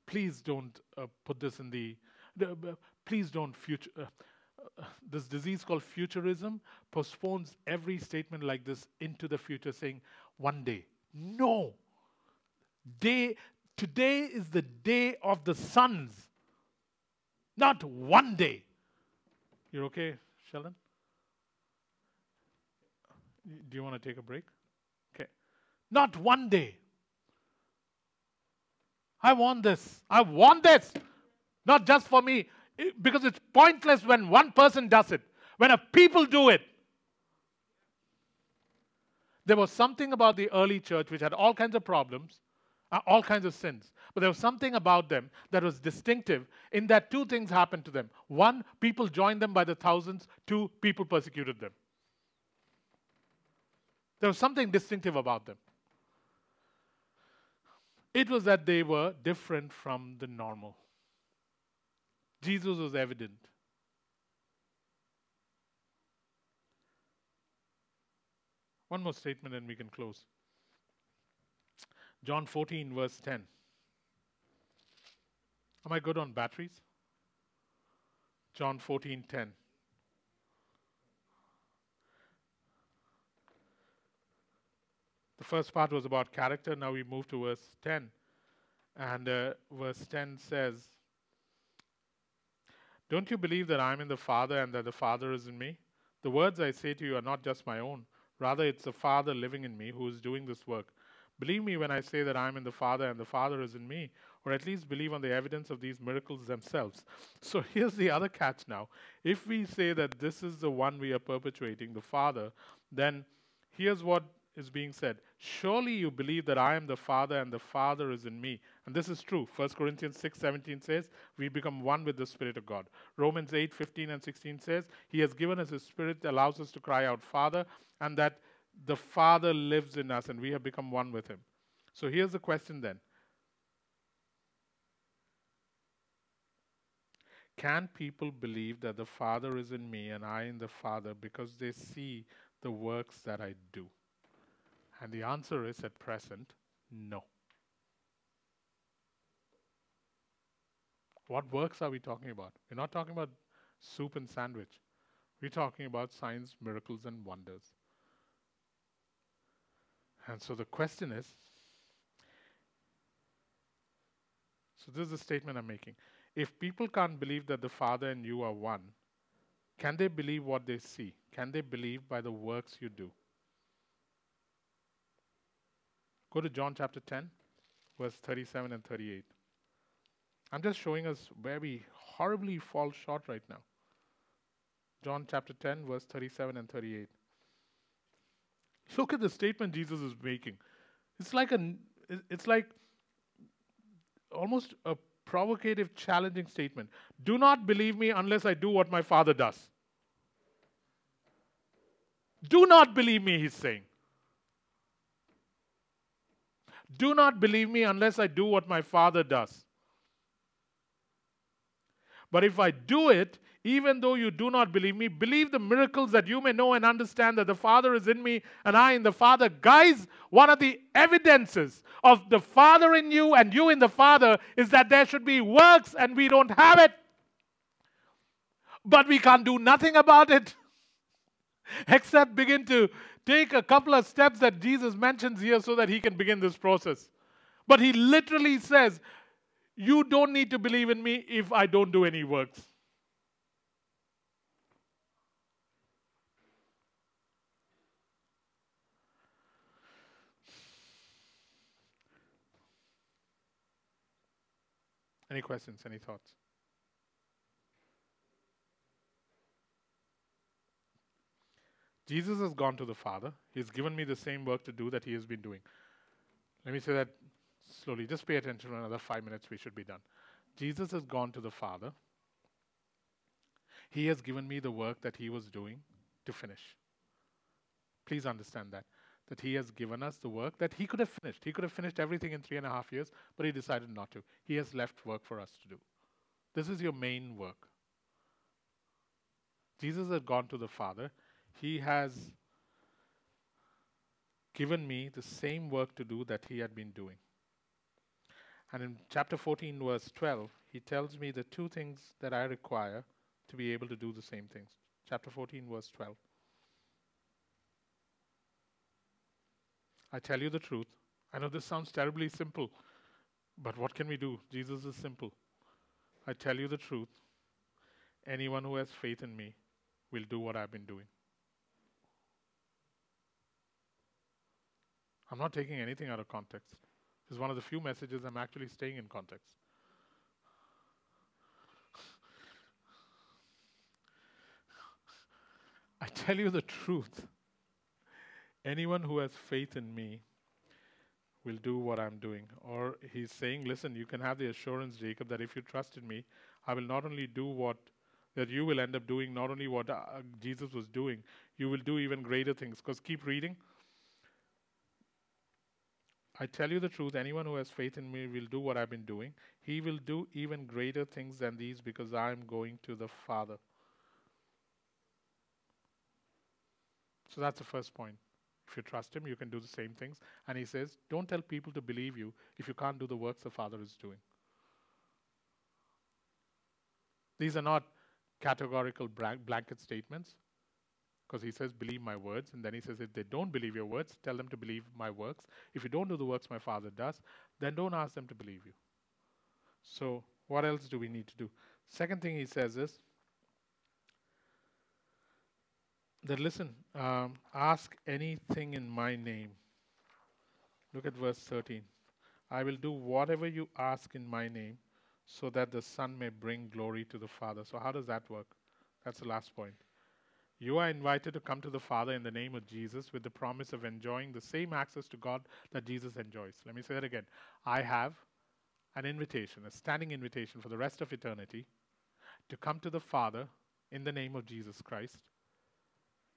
S1: Please don't uh, put this in the, uh, please don't future. Uh, uh, this disease called futurism postpones every statement like this into the future, saying, one day. No. Day, today is the day of the sons, not one day. You're okay, Sheldon? Do you want to take a break? Okay. Not one day. I want this. I want this. Not just for me, because it's pointless when one person does it. When a people do it, there was something about the early church which had all kinds of problems, uh, all kinds of sins. But there was something about them that was distinctive in that two things happened to them. One, people joined them by the thousands. Two, people persecuted them. There was something distinctive about them. It was that they were different from the normal. Jesus was evident. One more statement and we can close. John 14, verse 10. Am I good on batteries? John 14, 10. First part was about character. Now we move to verse 10. And uh, verse 10 says, Don't you believe that I am in the Father and that the Father is in me? The words I say to you are not just my own. Rather, it's the Father living in me who is doing this work. Believe me when I say that I am in the Father and the Father is in me, or at least believe on the evidence of these miracles themselves. So here's the other catch now. If we say that this is the one we are perpetuating, the Father, then here's what is being said surely you believe that i am the father and the father is in me. And this is true. 1 corinthians 6 17 says we become one with the spirit of god. Romans 8 15 and 16 says he has given us his spirit allows us to cry out father and that the father lives in us and we have become one with him. So here's the question then. Can people believe that the Father is in me and I in the Father because they see the works that I do? And the answer is at present, no. What works are we talking about? We're not talking about soup and sandwich. We're talking about signs, miracles, and wonders. And so the question is so this is the statement I'm making. If people can't believe that the Father and you are one, can they believe what they see? Can they believe by the works you do? Go to John chapter 10, verse 37 and 38. I'm just showing us where we horribly fall short right now. John chapter 10, verse 37 and 38. Look at the statement Jesus is making. It's like a, it's like almost a provocative, challenging statement. Do not believe me unless I do what my Father does. Do not believe me, he's saying. Do not believe me unless I do what my Father does. But if I do it, even though you do not believe me, believe the miracles that you may know and understand that the Father is in me and I in the Father. Guys, one of the evidences of the Father in you and you in the Father is that there should be works and we don't have it. But we can't do nothing about it except begin to take a couple of steps that Jesus mentions here so that he can begin this process. But he literally says, You don't need to believe in me if I don't do any works. Any questions? Any thoughts? Jesus has gone to the Father. He's given me the same work to do that he has been doing. Let me say that slowly. Just pay attention for another five minutes. We should be done. Jesus has gone to the Father. He has given me the work that he was doing to finish. Please understand that. That he has given us the work that he could have finished. He could have finished everything in three and a half years, but he decided not to. He has left work for us to do. This is your main work. Jesus has gone to the Father he has given me the same work to do that he had been doing. And in chapter 14, verse 12, he tells me the two things that I require to be able to do the same things. Chapter 14, verse 12. I tell you the truth. I know this sounds terribly simple, but what can we do? Jesus is simple. I tell you the truth. Anyone who has faith in me will do what I've been doing. I'm not taking anything out of context. It's one of the few messages I'm actually staying in context. I tell you the truth. Anyone who has faith in me will do what I'm doing. Or he's saying, listen, you can have the assurance, Jacob, that if you trust in me, I will not only do what that you will end up doing, not only what uh, Jesus was doing, you will do even greater things. Because keep reading. I tell you the truth, anyone who has faith in me will do what I've been doing. He will do even greater things than these because I am going to the Father. So that's the first point. If you trust Him, you can do the same things. And He says, Don't tell people to believe you if you can't do the works the Father is doing. These are not categorical blanket statements because he says, Believe my words. And then he says, If they don't believe your words, tell them to believe my works. If you don't do the works my Father does, then don't ask them to believe you. So, what else do we need to do? Second thing he says is that listen, um, ask anything in my name. Look at verse 13. I will do whatever you ask in my name so that the Son may bring glory to the Father. So, how does that work? That's the last point. You are invited to come to the Father in the name of Jesus with the promise of enjoying the same access to God that Jesus enjoys. Let me say that again. I have an invitation, a standing invitation for the rest of eternity to come to the Father in the name of Jesus Christ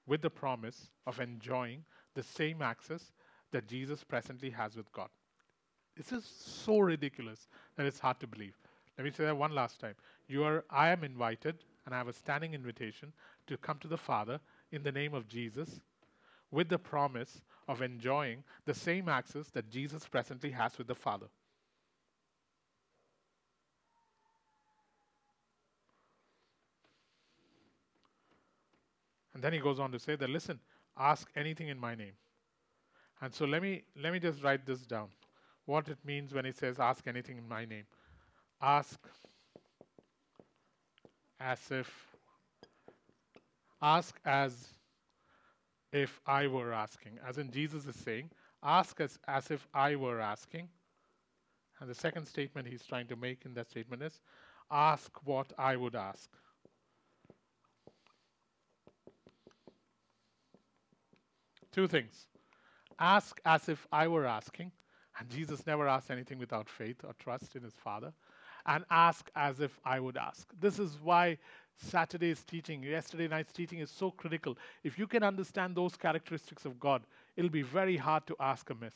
S1: with the promise of enjoying the same access that Jesus presently has with God. This is so ridiculous that it's hard to believe. Let me say that one last time. You are I am invited and I have a standing invitation to come to the Father in the name of Jesus with the promise of enjoying the same access that Jesus presently has with the Father. And then he goes on to say that listen, ask anything in my name. And so let me let me just write this down. What it means when he says ask anything in my name. Ask as if ask as if I were asking. As in, Jesus is saying, ask as, as if I were asking. And the second statement he's trying to make in that statement is, ask what I would ask. Two things. ask as if I were asking. And Jesus never asked anything without faith or trust in his Father. And ask as if I would ask. This is why Saturday's teaching, yesterday night's teaching is so critical. If you can understand those characteristics of God, it'll be very hard to ask amiss.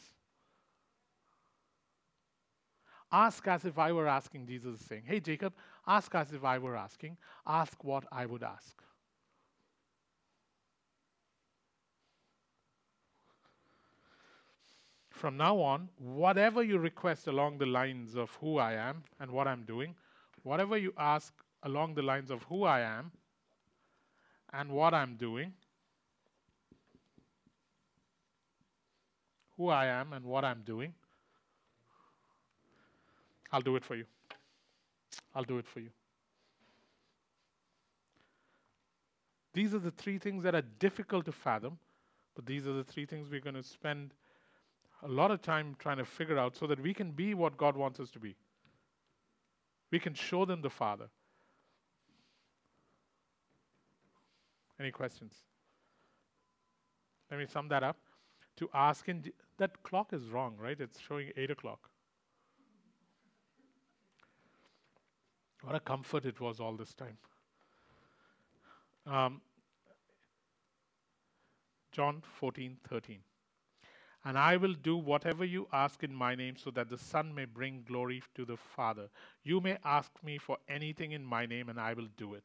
S1: Ask as if I were asking, Jesus is saying. Hey, Jacob, ask as if I were asking. Ask what I would ask. From now on, whatever you request along the lines of who I am and what I'm doing, whatever you ask along the lines of who I am and what I'm doing, who I am and what I'm doing, I'll do it for you. I'll do it for you. These are the three things that are difficult to fathom, but these are the three things we're going to spend a lot of time trying to figure out so that we can be what God wants us to be. We can show them the Father. Any questions? Let me sum that up. To ask in that clock is wrong, right? It's showing eight o'clock. What a comfort it was all this time. Um, John 14, 13. And I will do whatever you ask in my name so that the Son may bring glory to the Father. You may ask me for anything in my name and I will do it.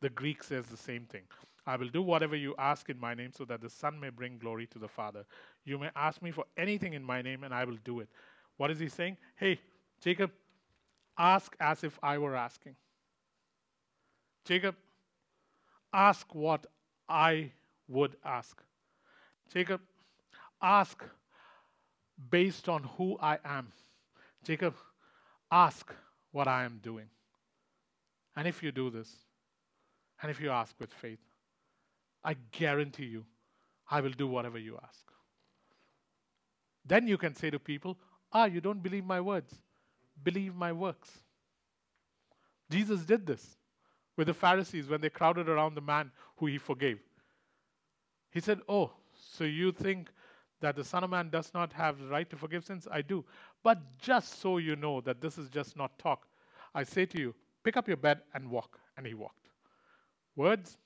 S1: The Greek says the same thing. I will do whatever you ask in my name so that the Son may bring glory to the Father. You may ask me for anything in my name and I will do it. What is he saying? Hey, Jacob, ask as if I were asking. Jacob, ask what I would ask. Jacob, ask based on who I am. Jacob, ask what I am doing. And if you do this, and if you ask with faith, I guarantee you, I will do whatever you ask. Then you can say to people, Ah, you don't believe my words, believe my works. Jesus did this with the Pharisees when they crowded around the man who he forgave. He said, Oh, so you think that the Son of Man does not have the right to forgive sins? I do. But just so you know that this is just not talk, I say to you, pick up your bed and walk. And he walked. Words,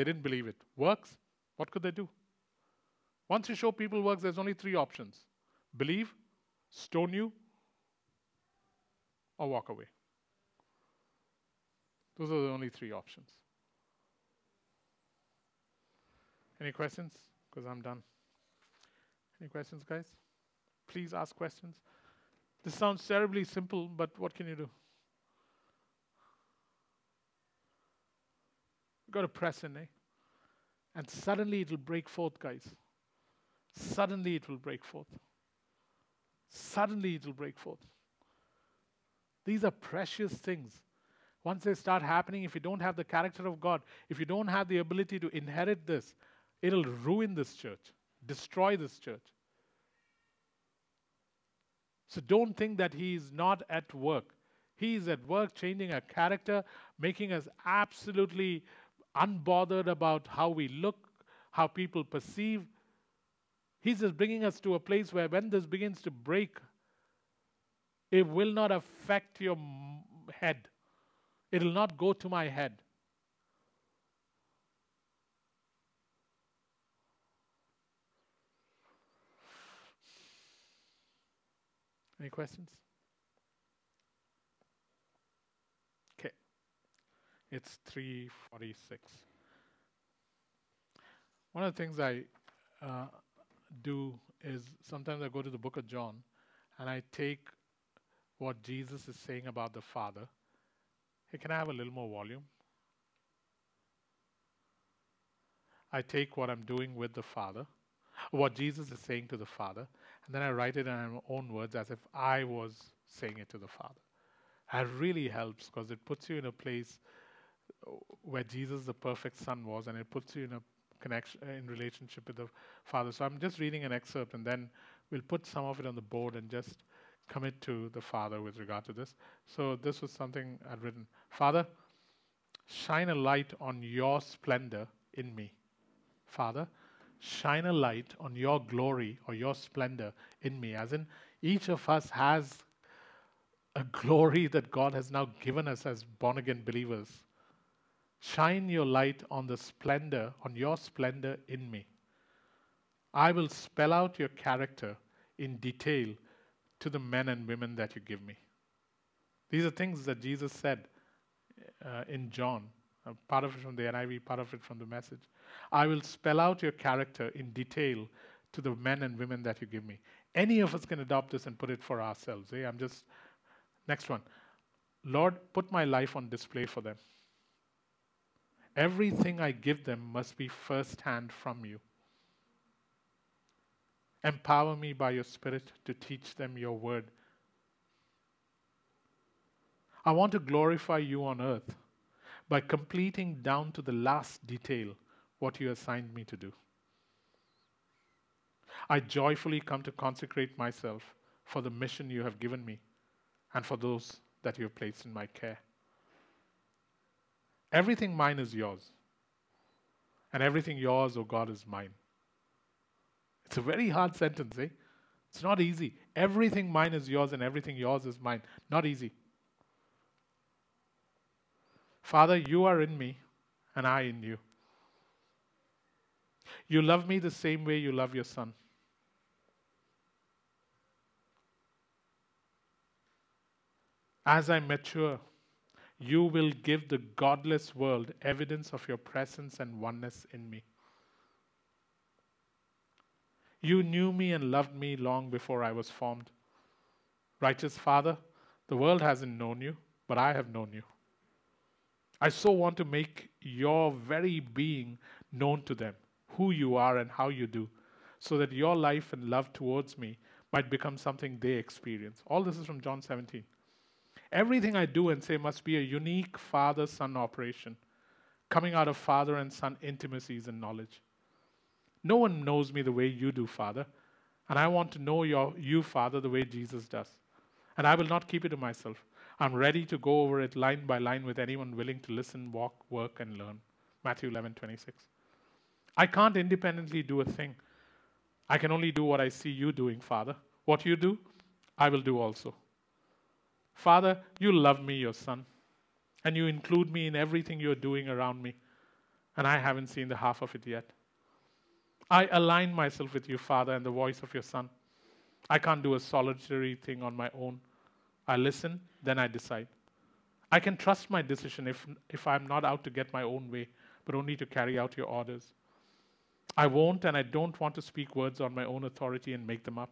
S1: they didn't believe it. Works, what could they do? Once you show people works, there's only three options believe, stone you, or walk away. Those are the only three options. Any questions? Because I'm done. Any questions, guys? Please ask questions. This sounds terribly simple, but what can you do? You've got to press in, eh? And suddenly it will break forth, guys. Suddenly it will break forth. Suddenly it will break forth. These are precious things. Once they start happening, if you don't have the character of God, if you don't have the ability to inherit this, it'll ruin this church destroy this church. So don't think that he is not at work. He is at work changing our character, making us absolutely unbothered about how we look, how people perceive. He's just bringing us to a place where when this begins to break, it will not affect your head. It will not go to my head. Any questions? Okay. It's 346. One of the things I uh, do is sometimes I go to the book of John and I take what Jesus is saying about the Father. Hey, can I have a little more volume? I take what I'm doing with the Father, what Jesus is saying to the Father, and then I write it in my own words as if I was saying it to the Father. It really helps because it puts you in a place where Jesus, the perfect Son, was, and it puts you in a connection, uh, in relationship with the Father. So I'm just reading an excerpt, and then we'll put some of it on the board and just commit to the Father with regard to this. So this was something I'd written. Father, shine a light on your splendor in me. Father, shine a light on your glory or your splendor in me. As in, each of us has a glory that God has now given us as born again believers. Shine your light on the splendor, on your splendor in me. I will spell out your character in detail to the men and women that you give me. These are things that Jesus said uh, in John, uh, part of it from the NIV, part of it from the message. I will spell out your character in detail to the men and women that you give me. Any of us can adopt this and put it for ourselves. Eh? I'm just, next one. Lord, put my life on display for them. Everything I give them must be first hand from you. Empower me by your Spirit to teach them your word. I want to glorify you on earth by completing down to the last detail what you assigned me to do. I joyfully come to consecrate myself for the mission you have given me and for those that you have placed in my care. Everything mine is yours, and everything yours, O oh God, is mine. It's a very hard sentence, eh? It's not easy. Everything mine is yours, and everything yours is mine. Not easy. Father, you are in me, and I in you. You love me the same way you love your son. As I mature, you will give the godless world evidence of your presence and oneness in me. You knew me and loved me long before I was formed. Righteous Father, the world hasn't known you, but I have known you. I so want to make your very being known to them, who you are and how you do, so that your life and love towards me might become something they experience. All this is from John 17. Everything I do and say must be a unique father son operation, coming out of father and son intimacies and knowledge. No one knows me the way you do, Father, and I want to know your, you, Father, the way Jesus does. And I will not keep it to myself. I'm ready to go over it line by line with anyone willing to listen, walk, work, and learn. Matthew 11, 26. I can't independently do a thing. I can only do what I see you doing, Father. What you do, I will do also. Father, you love me, your son, and you include me in everything you're doing around me, and I haven't seen the half of it yet. I align myself with you, Father, and the voice of your Son. I can't do a solitary thing on my own. I listen, then I decide. I can trust my decision if, if I'm not out to get my own way, but only to carry out your orders. I won't and I don't want to speak words on my own authority and make them up.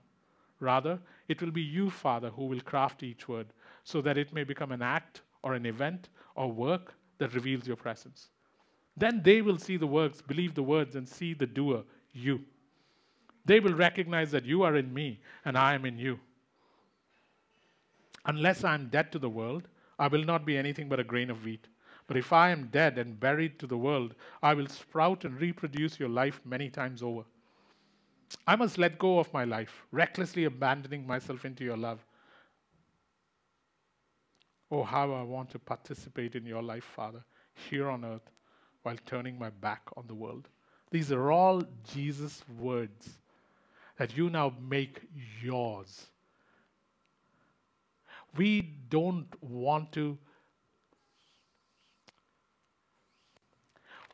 S1: Rather, it will be you, Father, who will craft each word so that it may become an act or an event or work that reveals your presence. Then they will see the works, believe the words, and see the doer, you. They will recognize that you are in me and I am in you. Unless I am dead to the world, I will not be anything but a grain of wheat. But if I am dead and buried to the world, I will sprout and reproduce your life many times over. I must let go of my life, recklessly abandoning myself into your love. Oh, how I want to participate in your life, Father, here on earth, while turning my back on the world. These are all Jesus' words that you now make yours. We don't want to,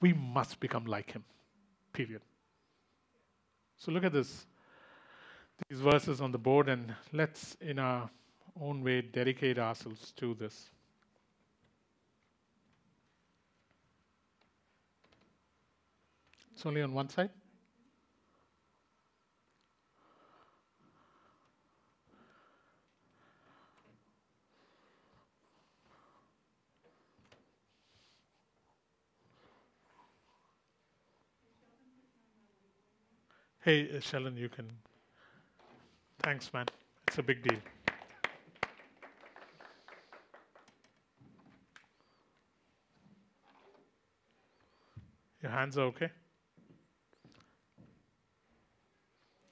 S1: we must become like him, period. So look at this, these verses on the board, and let's, in our own way, dedicate ourselves to this. It's only on one side? Hey, uh, Sheldon, you can. Thanks, man. It's a big deal. Your hands are okay?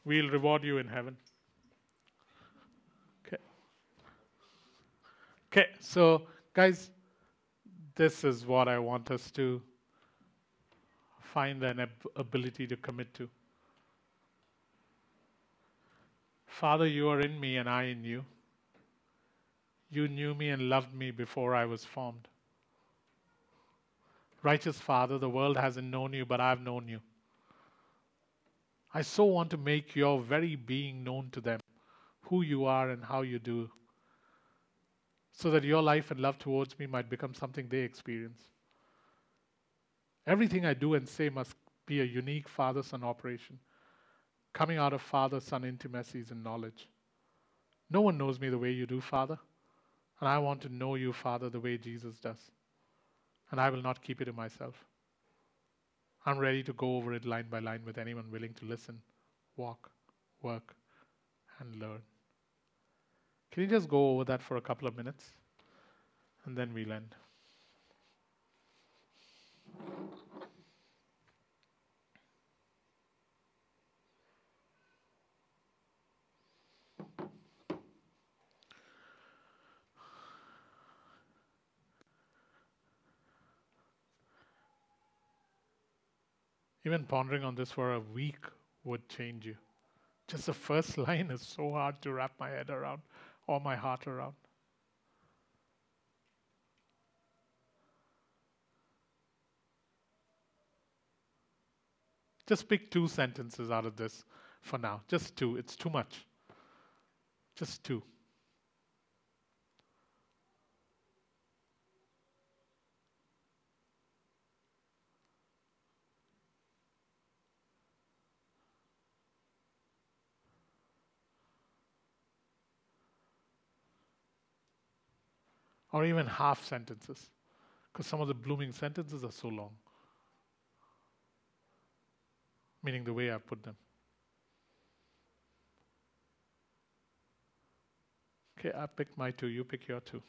S1: We'll reward you in heaven. Okay. Okay, so guys, this is what I want us to find an ab- ability to commit to. Father, you are in me and I in you. You knew me and loved me before I was formed. Righteous Father, the world hasn't known you, but I've known you. I so want to make your very being known to them, who you are and how you do, so that your life and love towards me might become something they experience. Everything I do and say must be a unique father son operation, coming out of father son intimacies and knowledge. No one knows me the way you do, Father, and I want to know you, Father, the way Jesus does. And I will not keep it to myself. I'm ready to go over it line by line with anyone willing to listen, walk, work, and learn. Can you just go over that for a couple of minutes? And then we'll end. Even pondering on this for a week would change you. Just the first line is so hard to wrap my head around or my heart around. Just pick two sentences out of this for now. Just two. It's too much. Just two. Or even half sentences, because some of the blooming sentences are so long, meaning the way I put them. Okay, I picked my two, you pick your two.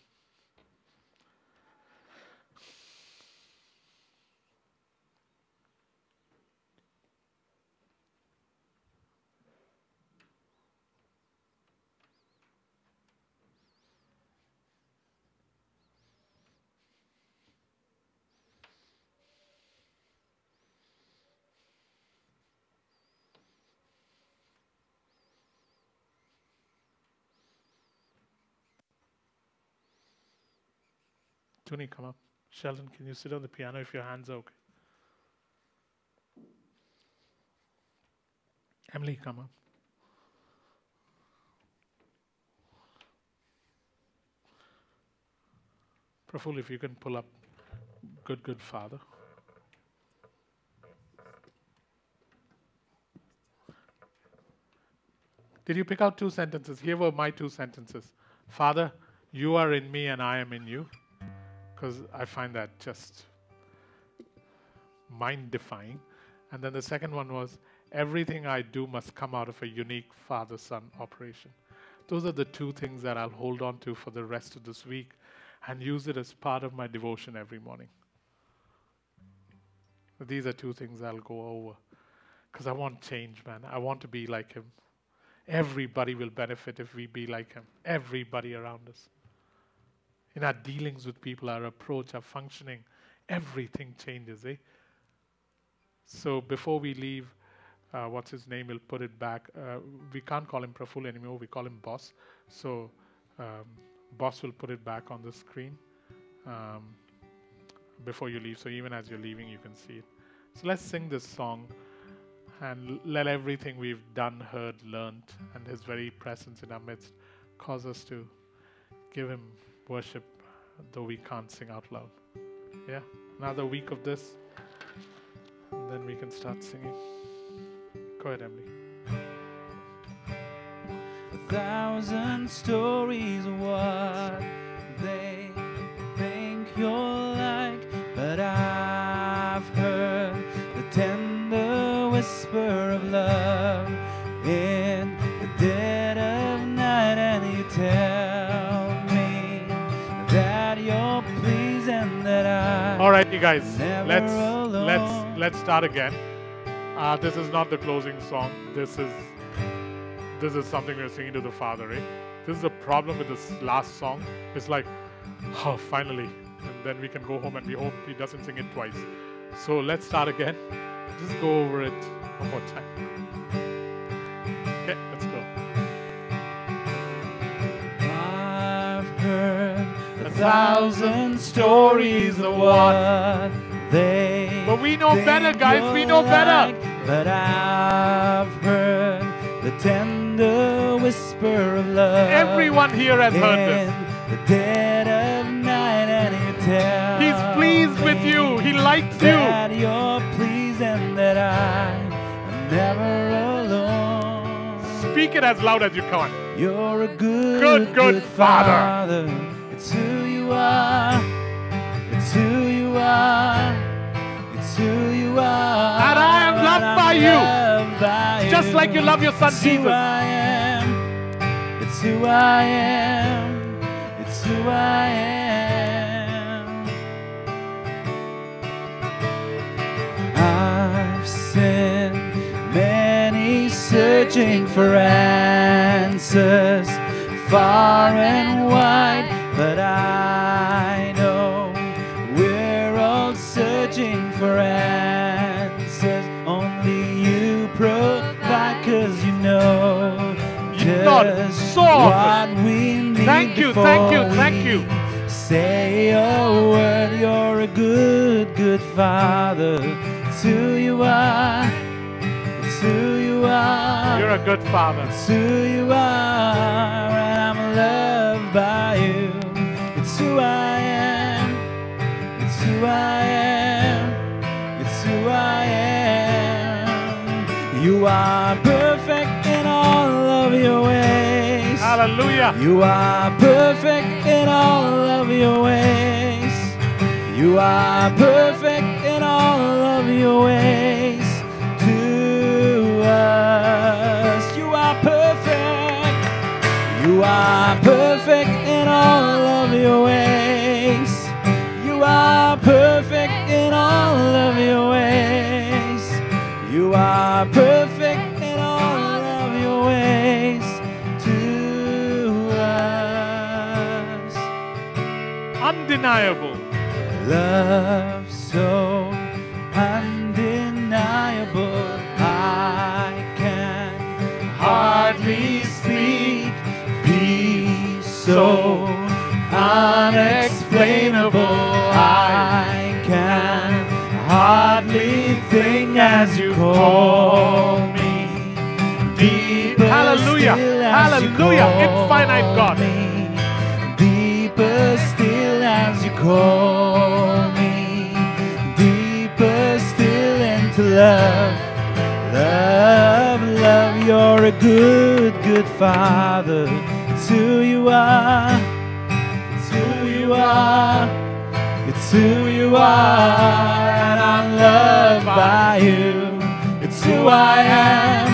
S1: Come up. Sheldon, can you sit on the piano if your hands are okay? Emily, come up. Praful, if you can pull up Good, Good Father. Did you pick out two sentences? Here were my two sentences Father, you are in me and I am in you because I find that just mind defying. And then the second one was everything I do must come out of a unique father son operation. Those are the two things that I'll hold on to for the rest of this week and use it as part of my devotion every morning. These are two things I'll go over because I want change, man. I want to be like him. Everybody will benefit if we be like him, everybody around us in our dealings with people, our approach, our functioning, everything changes. Eh? So before we leave, uh, what's his name? We'll put it back. Uh, we can't call him Praful anymore. We call him Boss. So um, Boss will put it back on the screen um, before you leave. So even as you're leaving, you can see it. So let's sing this song and let everything we've done, heard, learned, and His very presence in our midst cause us to give Him worship, though we can't sing out loud. Yeah, another week of this, and then we can start singing. Go ahead, Emily.
S2: A thousand stories what they think you're you
S1: guys, let's let's let's start again. Uh, this is not the closing song. This is this is something we're singing to the Father. Eh? This is the problem with this last song. It's like, oh, finally, and then we can go home and we hope He doesn't sing it twice. So let's start again. Just go over it one more time.
S2: Thousand stories of what they
S1: But we know better, guys. We know better.
S2: like. But I've heard the tender whisper of love.
S1: Everyone here has heard this.
S2: the dead of night, and
S1: He's pleased with you. He likes you.
S2: that you're pleased and that I'm never alone.
S1: Speak it as loud as you can.
S2: You're a good,
S1: Good, good Father.
S2: It's who you are. It's who you are. It's who you are.
S1: And I am loved by you.
S2: by
S1: Just
S2: you.
S1: like you love your son
S2: It's who
S1: Jesus.
S2: I am. It's who I am. It's who I am. I've seen many searching for answers far and wide, but I You
S1: thought
S2: just
S1: so often.
S2: what we need.
S1: Thank you, thank you, thank you.
S2: Say a word, you're a good, good father. It's who you are. It's who you are.
S1: You're a good father.
S2: It's who you are, and I'm loved by you. It's who I am. It's who I am. It's who I am. You are perfect in all your ways.
S1: Hallelujah.
S2: You are perfect in all of your ways. You are perfect in all of your ways to us. You are perfect. You are perfect in all of your ways. You are perfect in all of your ways. You are perfect
S1: Undeniable.
S2: Love so undeniable, I can hardly speak. Peace so unexplainable, I can hardly think as you call me. Deeper
S1: Hallelujah.
S2: still as you
S1: Hallelujah. Infinite God.
S2: me. Call me. Deeper still into love. Love, love, you're a good, good father. It's who you are. It's who you are. It's who you are. And I'm loved by you. It's who I am.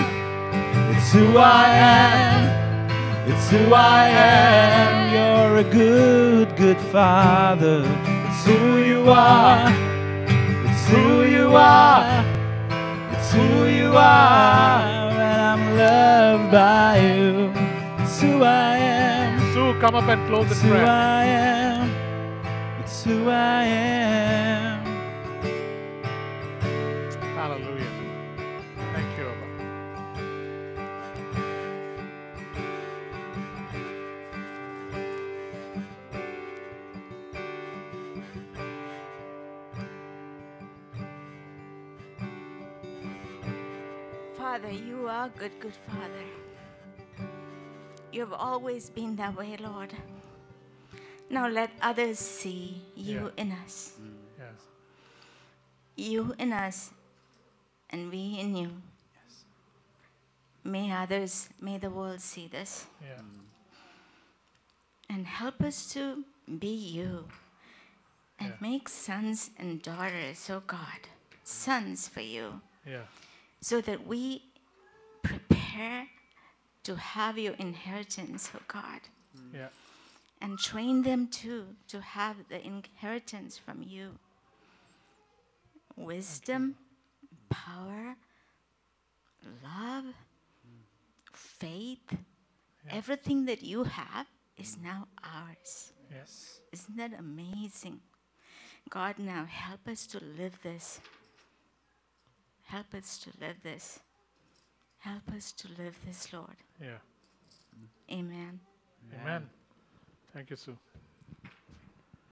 S2: It's who I am. It's who I am. You're a good, good father. It's who you are. It's who you are. It's who you are. And I'm loved by you. It's who I am.
S1: Sue, come up and close
S2: It's
S1: in
S2: who. I am. It's who I am.
S3: Father, you are good, good Father. You have always been that way, Lord. Now let others see you
S1: Yeah.
S3: in us, mm,
S1: Yes.
S3: you in us, and we in you. May others, may the world see this
S1: Yeah. Mm.
S3: and help us to be you and
S1: Yeah.
S3: make sons and daughters, oh God, sons for you.
S1: Yeah.
S3: So that we prepare to have your inheritance, oh God, mm.
S1: Yeah.
S3: and train them too to have the inheritance from you. Wisdom, power, love, faith, everything that you have is mm. now ours.
S1: Yes.
S3: Isn't that amazing? God, now help us to live this. Help us to live this. Help us to live this, Lord.
S1: Yeah.
S3: Amen.
S1: Amen. Thank you, Sue.